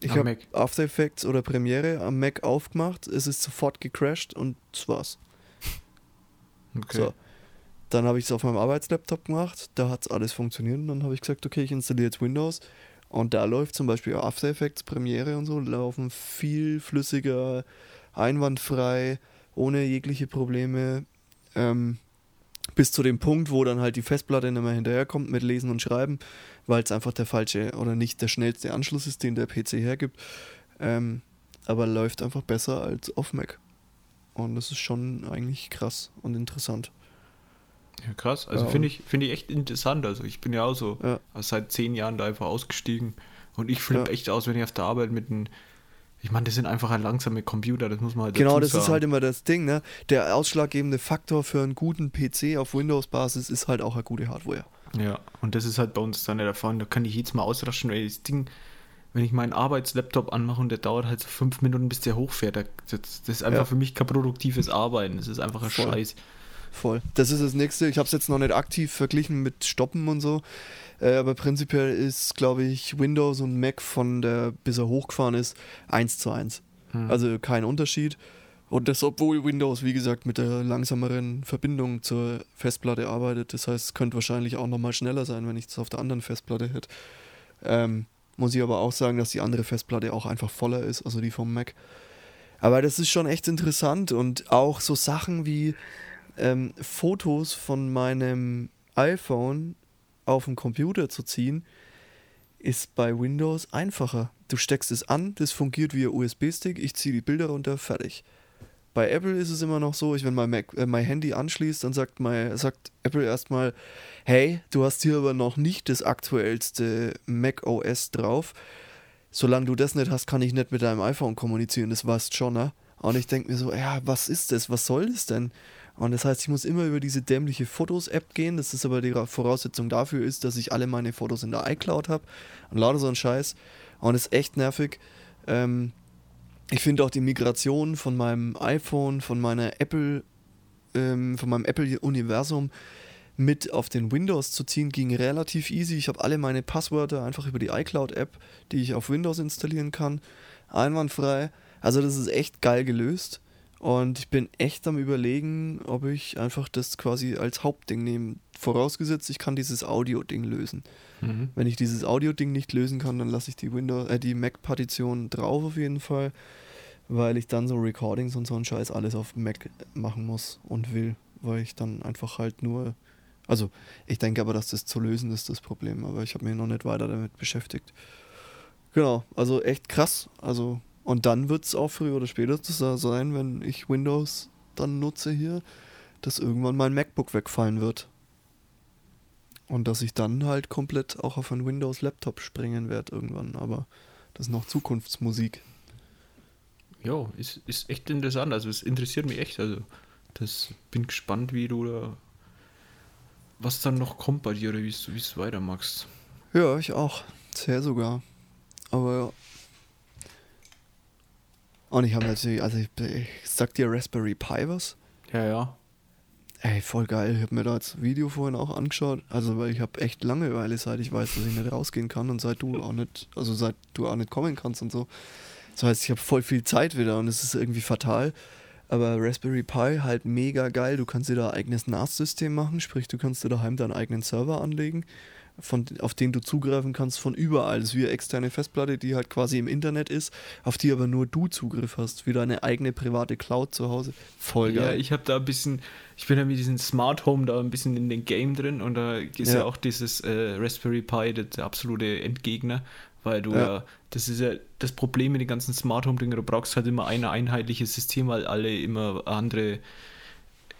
Ich habe. After Effects oder Premiere am Mac aufgemacht, es ist sofort gecrashed und das war's. Okay. So. Dann habe ich es auf meinem Arbeitslaptop gemacht, da hat es alles funktioniert und dann habe ich gesagt, okay, ich installiere jetzt Windows und da läuft zum Beispiel After Effects, Premiere und so, laufen viel flüssiger, einwandfrei, ohne jegliche Probleme. Ähm, bis zu dem Punkt, wo dann halt die Festplatte nicht mehr hinterherkommt mit Lesen und Schreiben, weil es einfach der falsche oder nicht der schnellste Anschluss ist, den der PC hergibt. Ähm, aber läuft einfach besser als auf Mac. Und das ist schon eigentlich krass und interessant. Ja, krass. Also Ja, finde ich, finde ich echt interessant. Also ich bin ja auch so Ja. also seit zehn Jahren da einfach ausgestiegen. Und ich flippe Ja. echt aus, wenn ich auf der Arbeit mit einem. Ich meine, das sind einfach ein langsame Computer, das muss man halt Genau, das ist sagen. halt immer das Ding, ne? Der ausschlaggebende Faktor für einen guten PC auf Windows-Basis ist halt auch eine gute Hardware. Ja, und das ist halt bei uns dann der Fall. Da kann ich jedes Mal ausraschen, weil das Ding, wenn ich meinen Arbeitslaptop anmache und der dauert halt so fünf Minuten, bis der hochfährt, da- das, das ist einfach Ja. für mich kein produktives Arbeiten. Das ist einfach ein Voll. Scheiß. Voll. Das ist das nächste. Ich habe es jetzt noch nicht aktiv verglichen mit Stoppen und so. Äh, aber prinzipiell ist, glaube ich, Windows und Mac von der, bis er hochgefahren ist, 1 zu 1. Hm. Also kein Unterschied. Und das, obwohl Windows, wie gesagt, mit der langsameren Verbindung zur Festplatte arbeitet. Das heißt, es könnte wahrscheinlich auch nochmal schneller sein, wenn ich es auf der anderen Festplatte hätte. Ähm, muss ich aber auch sagen, dass die andere Festplatte auch einfach voller ist, also die vom Mac. Aber das ist schon echt interessant und auch so Sachen wie ähm, Fotos von meinem iPhone auf den Computer zu ziehen, ist bei Windows einfacher. Du steckst es an, das fungiert wie ein USB-Stick, ich ziehe die Bilder runter, fertig. Bei Apple ist es immer noch so, ich, wenn mein, Mac, äh, mein Handy anschließt, dann sagt, mein, sagt Apple erstmal, hey, du hast hier aber noch nicht das aktuellste Mac OS drauf. Solange du das nicht hast, kann ich nicht mit deinem iPhone kommunizieren, das weißt schon, ne? Und ich denke mir so, ja, was ist das? Was soll das denn? Und das heißt, ich muss immer über diese dämliche Fotos-App gehen. Das ist aber die Voraussetzung dafür ist, dass ich alle meine Fotos in der iCloud habe und lauter so ein Scheiß. Und das ist echt nervig. Ähm, ich finde auch die Migration von meinem iPhone, von meiner Apple, ähm, von meinem Apple-Universum mit auf den Windows zu ziehen, ging relativ easy. Ich habe alle meine Passwörter einfach über die iCloud-App, die ich auf Windows installieren kann, einwandfrei. Also das ist echt geil gelöst. Und ich bin echt am überlegen, ob ich einfach das quasi als Hauptding nehme. Vorausgesetzt, ich kann dieses Audio-Ding lösen. Mhm. Wenn ich dieses Audio-Ding nicht lösen kann, dann lasse ich die Windows, äh, die Mac-Partition drauf auf jeden Fall, weil ich dann so Recordings und so ein Scheiß alles auf Mac machen muss und will, weil ich dann einfach halt nur, also ich denke aber, dass das zu lösen ist, das Problem, aber ich habe mich noch nicht weiter damit beschäftigt. Genau, also echt krass, also und dann wird es auch früher oder später sein, wenn ich Windows dann nutze hier, dass irgendwann mein MacBook wegfallen wird. Und dass ich dann halt komplett auch auf einen Windows-Laptop springen werde irgendwann. Aber das ist noch Zukunftsmusik. Ja, ist, ist echt interessant. Also es interessiert mich echt. Also das bin gespannt, wie du da was dann noch kommt bei dir oder wie du es weitermachst. Ja, ich auch. Sehr sogar. Aber ja. Und ich habe natürlich, also ich, ich sag dir Raspberry Pi was? Ja, ja. Ey, voll geil. Ich habe mir da das Video vorhin auch angeschaut. Also, weil ich habe echt Langeweile, seit ich weiß, dass ich nicht rausgehen kann und seit du auch nicht, also seit du auch nicht kommen kannst und so. Das heißt, ich habe voll viel Zeit wieder und es ist irgendwie fatal. Aber Raspberry Pi halt mega geil. Du kannst dir da ein eigenes NAS-System machen, sprich, du kannst dir daheim deinen eigenen Server anlegen, von, auf den du zugreifen kannst von überall. Das ist wie eine externe Festplatte, die halt quasi im Internet ist, auf die aber nur du Zugriff hast. Wie deine eigene private Cloud zu Hause. Voll Ja, geil. ich habe da ein bisschen, ich bin ja mit diesem Smart Home da ein bisschen in den Game drin und da ist ja, Ja. auch dieses äh, Raspberry Pi der, der absolute Endgegner, weil du ja. Ja. das ist ja das Problem mit den ganzen Smart Home Dingen, du brauchst halt immer ein einheitliches System, weil alle immer andere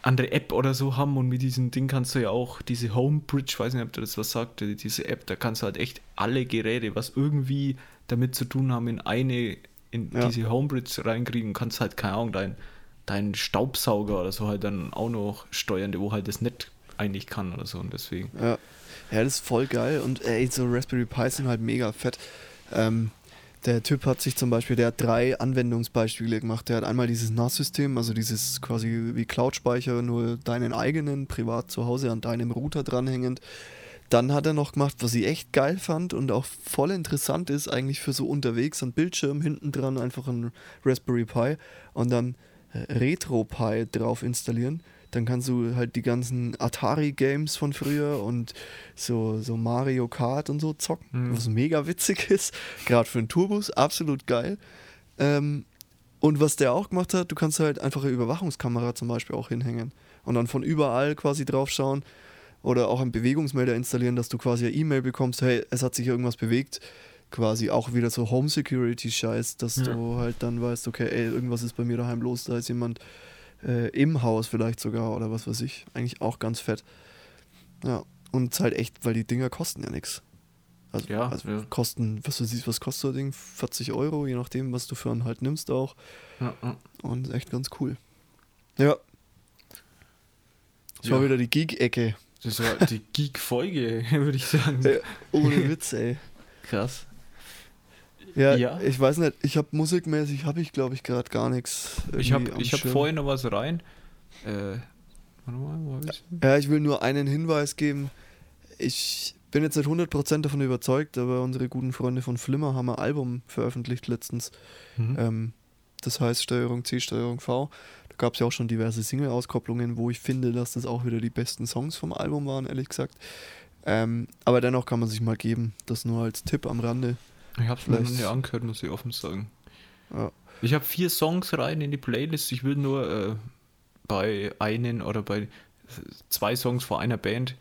andere App oder so haben und mit diesem Ding kannst du ja auch diese Homebridge, weiß nicht, ob du das was sagt, diese App, da kannst du halt echt alle Geräte, was irgendwie damit zu tun haben, in eine, in Ja. diese Homebridge reinkriegen, kannst halt, keine Ahnung, dein, dein Staubsauger oder so halt dann auch noch steuern, wo halt das nicht eigentlich kann oder so und deswegen. Ja. ja, das ist voll geil. Und ey, so Raspberry Pi sind halt mega fett. Ähm, der Typ hat sich zum Beispiel, der hat drei Anwendungsbeispiele gemacht. Der hat einmal dieses NAS-System, also dieses quasi wie Cloud-Speicher, nur deinen eigenen, privat zu Hause an deinem Router dranhängend. Dann hat er noch gemacht, was ich echt geil fand und auch voll interessant ist, eigentlich für so unterwegs, ein Bildschirm hinten dran, einfach ein Raspberry Pi und dann äh, RetroPie drauf installieren. Dann kannst du halt die ganzen Atari-Games von früher und so, so Mario Kart und so zocken, Mhm. was mega witzig ist. Gerade für einen Tourbus, absolut geil. Ähm, und was der auch gemacht hat, du kannst halt einfach eine Überwachungskamera zum Beispiel auch hinhängen und dann von überall quasi drauf schauen oder auch einen Bewegungsmelder installieren, dass du quasi eine E-Mail bekommst, hey, es hat sich irgendwas bewegt. Quasi auch wieder so Home Security Scheiß, dass Ja. du halt dann weißt, okay, ey, irgendwas ist bei mir daheim los, da ist jemand äh, im Haus vielleicht sogar oder was weiß ich. Eigentlich auch ganz fett. Ja, und es halt echt, weil die Dinger kosten ja nichts. Also, Ja, also ja. kosten, was du siehst, was kostet so ein Ding? 40 Euro, je nachdem, was du für einen halt nimmst auch. Ja. Und echt ganz cool. Ja. Das war wieder die Geek-Ecke. Das war die Geek-Folge, würde ich sagen. Ohne Witz, ey. Krass. Ja, Ja. ich weiß nicht, ich habe musikmäßig, habe ich glaube ich gerade gar nichts. Ich habe ich hab vorhin noch was rein. Äh, warte mal, wo denn? Ja, ich will nur einen Hinweis geben. Ich bin jetzt nicht 100% davon überzeugt, aber unsere guten Freunde von Flimmer haben ein Album veröffentlicht letztens. Mhm. Ähm, das heißt Steuerung C, Steuerung V. Da gab es ja auch schon diverse Single-Auskopplungen, wo ich finde, dass das auch wieder die besten Songs vom Album waren, ehrlich gesagt. Ähm, aber dennoch kann man sich mal geben. Das nur als Tipp am Rande. Ich hab's mir noch nicht angehört, muss ich offen sagen. Ja. Ich habe vier Songs rein in die Playlist. Ich will nur äh, bei einen oder bei zwei Songs vor einer Band,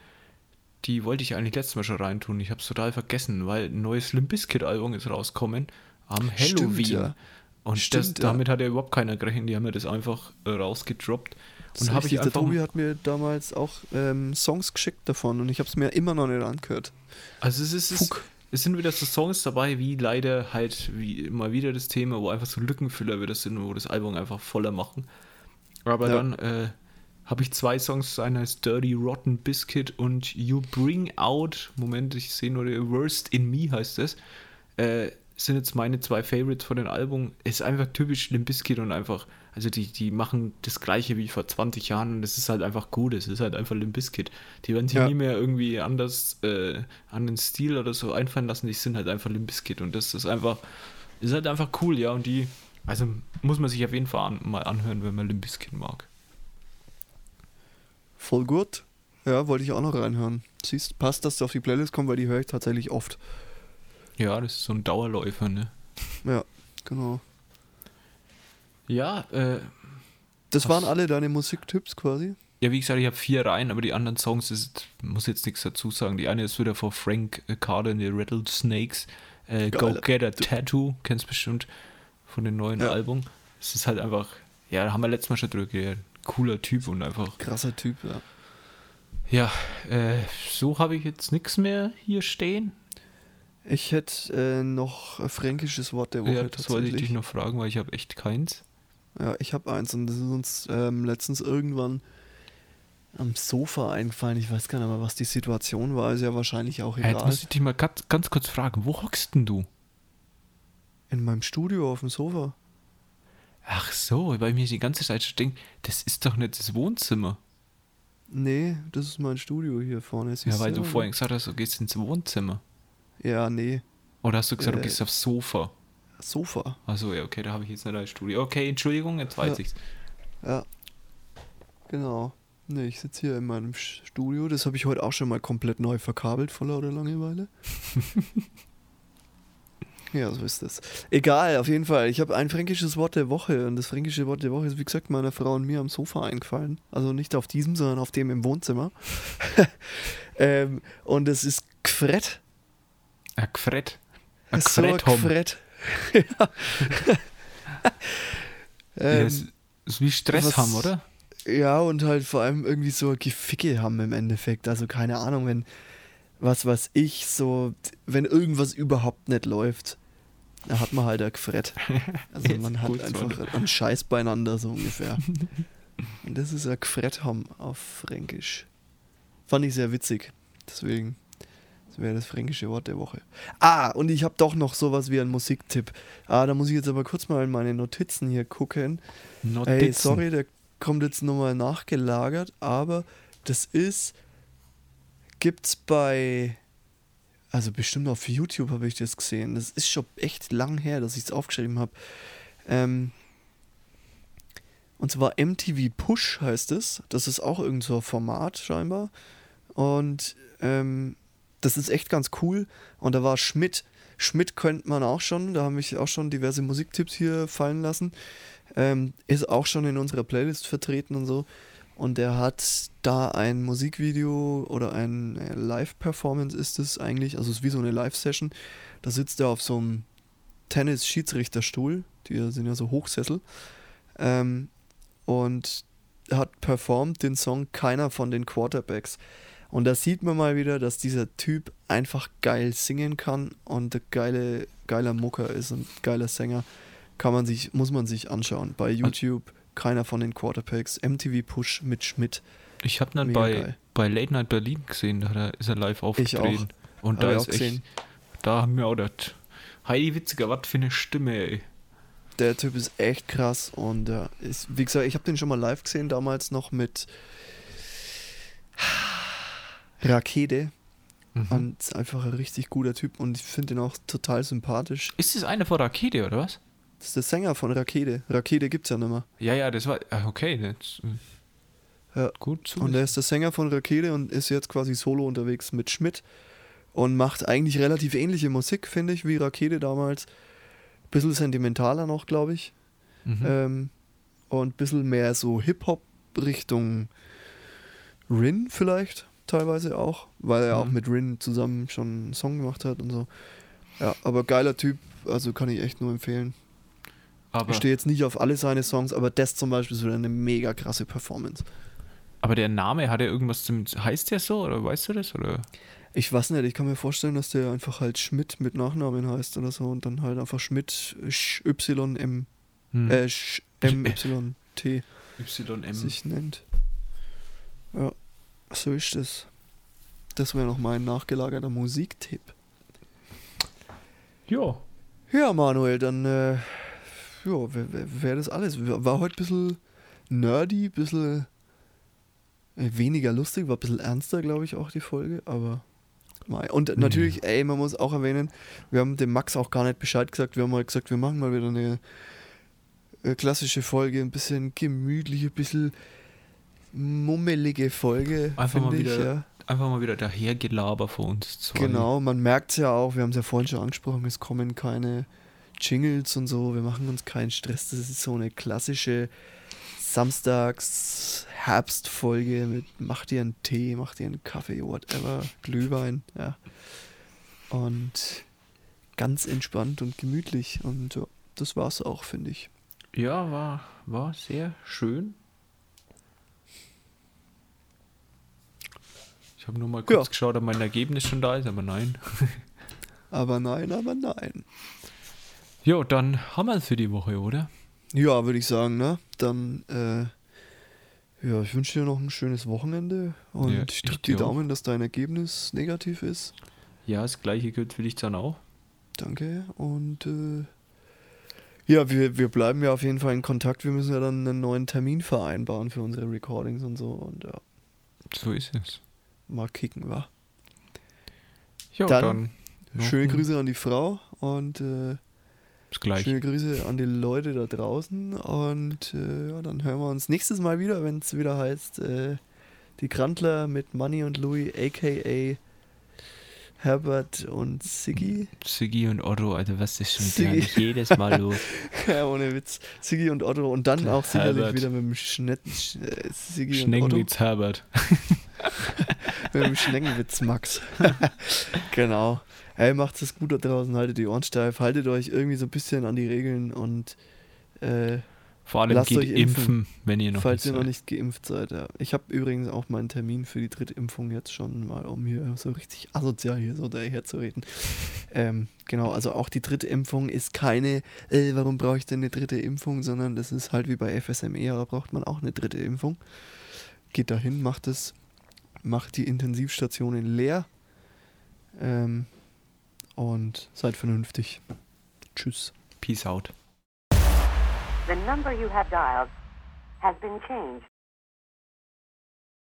die wollte ich eigentlich letztes Mal schon reintun. Ich habe es total vergessen, weil ein neues Limp Bizkit Album ist rauskommen am Stimmt, Halloween. ja. Und Stimmt, das, ja. damit hat ja überhaupt keiner gerechnet. Die haben ja das einfach äh, rausgedroppt. Das Und habe ich richtig. Der einfach Tobi hat mir damals auch ähm, Songs geschickt davon und ich habe es mir immer noch nicht angehört. Also es ist, Fuck. Es sind wieder so Songs dabei, wie leider halt wie immer wieder das Thema, wo einfach so Lückenfüller wieder sind, wo das Album einfach voller machen. Aber Ja. dann äh, habe ich zwei Songs, einer ist Dirty Rotten Biscuit und You Bring Out, Moment, ich sehe nur The Worst in Me heißt es. Äh, sind jetzt meine zwei Favorites von dem Album. Ist einfach typisch Limp Bizkit und einfach, also die, die machen das gleiche wie vor 20 Jahren und es ist halt einfach gut. Es ist halt einfach Limp Bizkit. Die werden sich Ja. nie mehr irgendwie anders äh, an den Stil oder so einfallen lassen. Die sind halt einfach Limp Bizkit und das ist einfach, ist halt einfach cool, ja. Und die, also muss man sich auf jeden Fall an, mal anhören, wenn man Limp Bizkit mag. Voll gut. Ja, wollte ich auch noch reinhören. Siehst, passt, dass du auf die Playlist kommst, weil die höre ich tatsächlich oft. Ja, das ist so ein Dauerläufer, ne? Ja, genau. Ja, äh, Das waren alle deine Musiktipps quasi. Ja, wie gesagt, ich habe vier Reihen, aber die anderen Songs ist, muss jetzt nichts dazu sagen. Die eine ist wieder von Frank Carter in the Rattlesnakes. Äh, Go Get a Tattoo, kennst bestimmt von dem neuen Ja. Album. Es ist halt einfach, ja, da haben wir letztes Mal schon drüber geredet. Cooler Typ und einfach, Krasser Typ, ja. ja, äh, so habe ich jetzt nichts mehr hier stehen. Ich hätte äh, noch ein fränkisches Wort der Woche Ja, das wollte ich dich noch fragen, weil ich habe echt keins. Ja, ich habe eins und das ist uns ähm, letztens irgendwann am Sofa eingefallen. Ich weiß gar nicht mehr, was die Situation war. Ist ja wahrscheinlich auch Äh, jetzt egal. muss ich dich mal ganz, ganz kurz fragen, wo hockst denn du? In meinem Studio auf dem Sofa. Ach so, weil ich mir die ganze Zeit schon denke, das ist doch nicht das Wohnzimmer. Nee, das ist mein Studio hier vorne. Ja, weil du vorhin gesagt hast, du gehst ins Wohnzimmer. Ja, nee. Oder hast du gesagt, du Äh. gehst aufs Sofa? Sofa. Achso, ja, okay, da habe ich jetzt nicht ein Studio. Okay, Entschuldigung, jetzt weiß Ja. ich's. Ja. Genau. Nee, ich sitze hier in meinem Studio. Das habe ich heute auch schon mal komplett neu verkabelt, vor lauter Langeweile. ja, so ist das. Egal, auf jeden Fall. Ich habe ein fränkisches Wort der Woche. Und das fränkische Wort der Woche ist, wie gesagt, meiner Frau und mir am Sofa eingefallen. Also nicht auf diesem, sondern auf dem im Wohnzimmer. ähm, und es ist Gfrett. Ein Gfrett. Ein So ein Gfretthom. Gfrett. ja. Ähm, ist, ist wie Stress was- haben, oder? Ja, und halt vor allem irgendwie so Geficke haben im Endeffekt. Also keine Ahnung, wenn was weiß ich, so, wenn irgendwas überhaupt nicht läuft, da hat man halt ein Gefrett. Also man hat gut so, einfach einen Scheiß beieinander, so ungefähr. Und das ist ein Gefrett haben auf Fränkisch. Fand ich sehr witzig. Deswegen, das wäre das fränkische Wort der Woche. Ah, und ich habe doch noch sowas wie einen Musiktipp. Ah, da muss ich jetzt aber kurz mal in meine Notizen hier gucken. Ey, Notizen. sorry, der kommt jetzt nochmal nachgelagert, aber das ist, gibt's bei, also bestimmt auf YouTube habe ich das gesehen. Das ist schon echt lang her, dass ich es aufgeschrieben habe. Ähm, und zwar MTV Push heißt es. Das ist auch irgend so ein Format scheinbar. Und ähm, das ist echt ganz cool. Und da war Schmidt. Schmidt könnte man auch schon. Da haben mich auch schon diverse Musiktipps hier fallen lassen. Ähm, ist auch schon in unserer Playlist vertreten und so. Und der hat da ein Musikvideo oder ein äh, Live-Performance ist es eigentlich, also es ist wie so eine Live-Session. Da sitzt er auf so einem Tennis-Schiedsrichterstuhl, die sind ja so Hochsessel, ähm, und hat performt den Song Keiner von den Quarterbacks. Und da sieht man mal wieder, dass dieser Typ einfach geil singen kann und ein geile, geiler Mucker ist und geiler Sänger. Kann man sich, muss man sich anschauen. Bei YouTube, keiner von den Quarterbacks, MTV Push mit Schmidt. Ich habe ihn Mega bei, geil. bei Late Night Berlin gesehen, da ist er live Ich aufgetreten. Und Hab da ich ist auch echt, gesehen. da haben wir auch das. Heidi Witziger, was für eine Stimme, ey. Der Typ ist echt krass und ja, ist, wie gesagt, ich habe den schon mal live gesehen, damals noch mit Rakete. Mhm. Und ist einfach ein richtig guter Typ und ich finde ihn auch total sympathisch. Ist das eine von Rakete, oder was? Das ist der Sänger von Rakete. Rakete gibt's ja nicht mehr. Ja, ja, das war. ah, Okay, das, äh, Ja. gut zu. Und er ist der Sänger von Rakete und ist jetzt quasi solo unterwegs mit Schmidt und macht eigentlich relativ ähnliche Musik, finde ich, wie Rakete damals. Bisschen sentimentaler noch, glaube ich. mhm. Ähm, und bisschen mehr so Hip-Hop Richtung Rin vielleicht, teilweise auch, weil er auch Mhm. mit Rin zusammen schon einen Song gemacht hat und so. Ja, aber geiler Typ, also kann ich echt nur empfehlen. aber, Ich stehe jetzt nicht auf alle seine Songs, aber das zum Beispiel ist wieder eine mega krasse Performance. aber der Name, hat er irgendwas zum. Heißt der so, oder weißt du das? Oder? Ich weiß nicht, ich kann mir vorstellen, dass der einfach halt Schmidt mit Nachnamen heißt oder so und dann halt einfach Schmidt Sch Y M Hm. äh, Sch M Y T YM. sich nennt. Ja, so ist es. Das wäre noch mein nachgelagerter Musiktipp. Ja. Ja, Manuel, dann äh, ja, wäre wär, das alles. War heute ein bisschen nerdy, ein bisschen äh, weniger lustig, war ein bisschen ernster, glaube ich, auch die Folge, aber mei. Und natürlich, ey, man muss auch erwähnen, wir haben dem Max auch gar nicht Bescheid gesagt, wir haben mal gesagt, wir machen mal wieder eine äh, klassische Folge, ein bisschen gemütliche, ein bisschen mummelige Folge, Einfach mal finde ich, wieder ja. Einfach mal wieder dahergelaber vor uns zwei. Genau, man merkt es ja auch, wir haben es ja vorhin schon angesprochen, es kommen keine Jingles und so, wir machen uns keinen Stress. Das ist so eine klassische Samstags-Herbstfolge mit mach dir einen Tee, mach dir einen Kaffee, whatever, Glühwein, ja. Und ganz entspannt und gemütlich und ja, das war's auch, finde ich. Ja, war, war sehr schön. Ich habe nur mal kurz Ja. geschaut, ob mein Ergebnis schon da ist, aber nein. Aber nein, aber nein. Jo, dann haben wir es für die Woche, oder? Ja, würde ich sagen, ne? Dann, äh, ja, ich wünsche dir noch ein schönes Wochenende und Ja, ich drücke die auch. Daumen, dass dein Ergebnis negativ ist. Ja, das gleiche gilt für dich dann auch. Danke und äh, ja, wir, wir bleiben ja auf jeden Fall in Kontakt. Wir müssen ja dann einen neuen Termin vereinbaren für unsere Recordings und so und ja, So ist es. Mal kicken, wa? Ja, Dann dann, Schöne Grüße an die Frau und äh, schöne Grüße an die Leute da draußen und äh, ja, dann hören wir uns nächstes Mal wieder, wenn es wieder heißt, äh, Die Grantler mit Money und Louis, aka Herbert und Siggi. Siggi und Otto, Alter, was ist schon Siggi. jedes Mal los? Ja, ohne Witz. Siggi und Otto. Und dann Der auch sicherlich Herbert. wieder mit dem Schnitt, Sch- äh, Siggi und Otto. Herbert. Mit dem Schneckenwitz Max. genau. Hey, macht es gut da draußen, haltet die Ohren steif, haltet euch irgendwie so ein bisschen an die Regeln und äh, Vor allem Lasst geht euch impfen, impfen, wenn ihr noch falls nicht ihr noch nicht geimpft seid. Ja. Ich habe übrigens auch meinen Termin für die dritte Impfung jetzt schon mal, um hier so richtig asozial hier so daherzureden. Ähm, genau, also auch die dritte Impfung ist keine, äh, warum brauche ich denn eine dritte Impfung, sondern das ist halt wie bei FSME, da braucht man auch eine dritte Impfung. Geht dahin, macht es, macht die Intensivstationen leer ähm, und seid vernünftig. Tschüss. Peace out. The number you have dialed has been changed.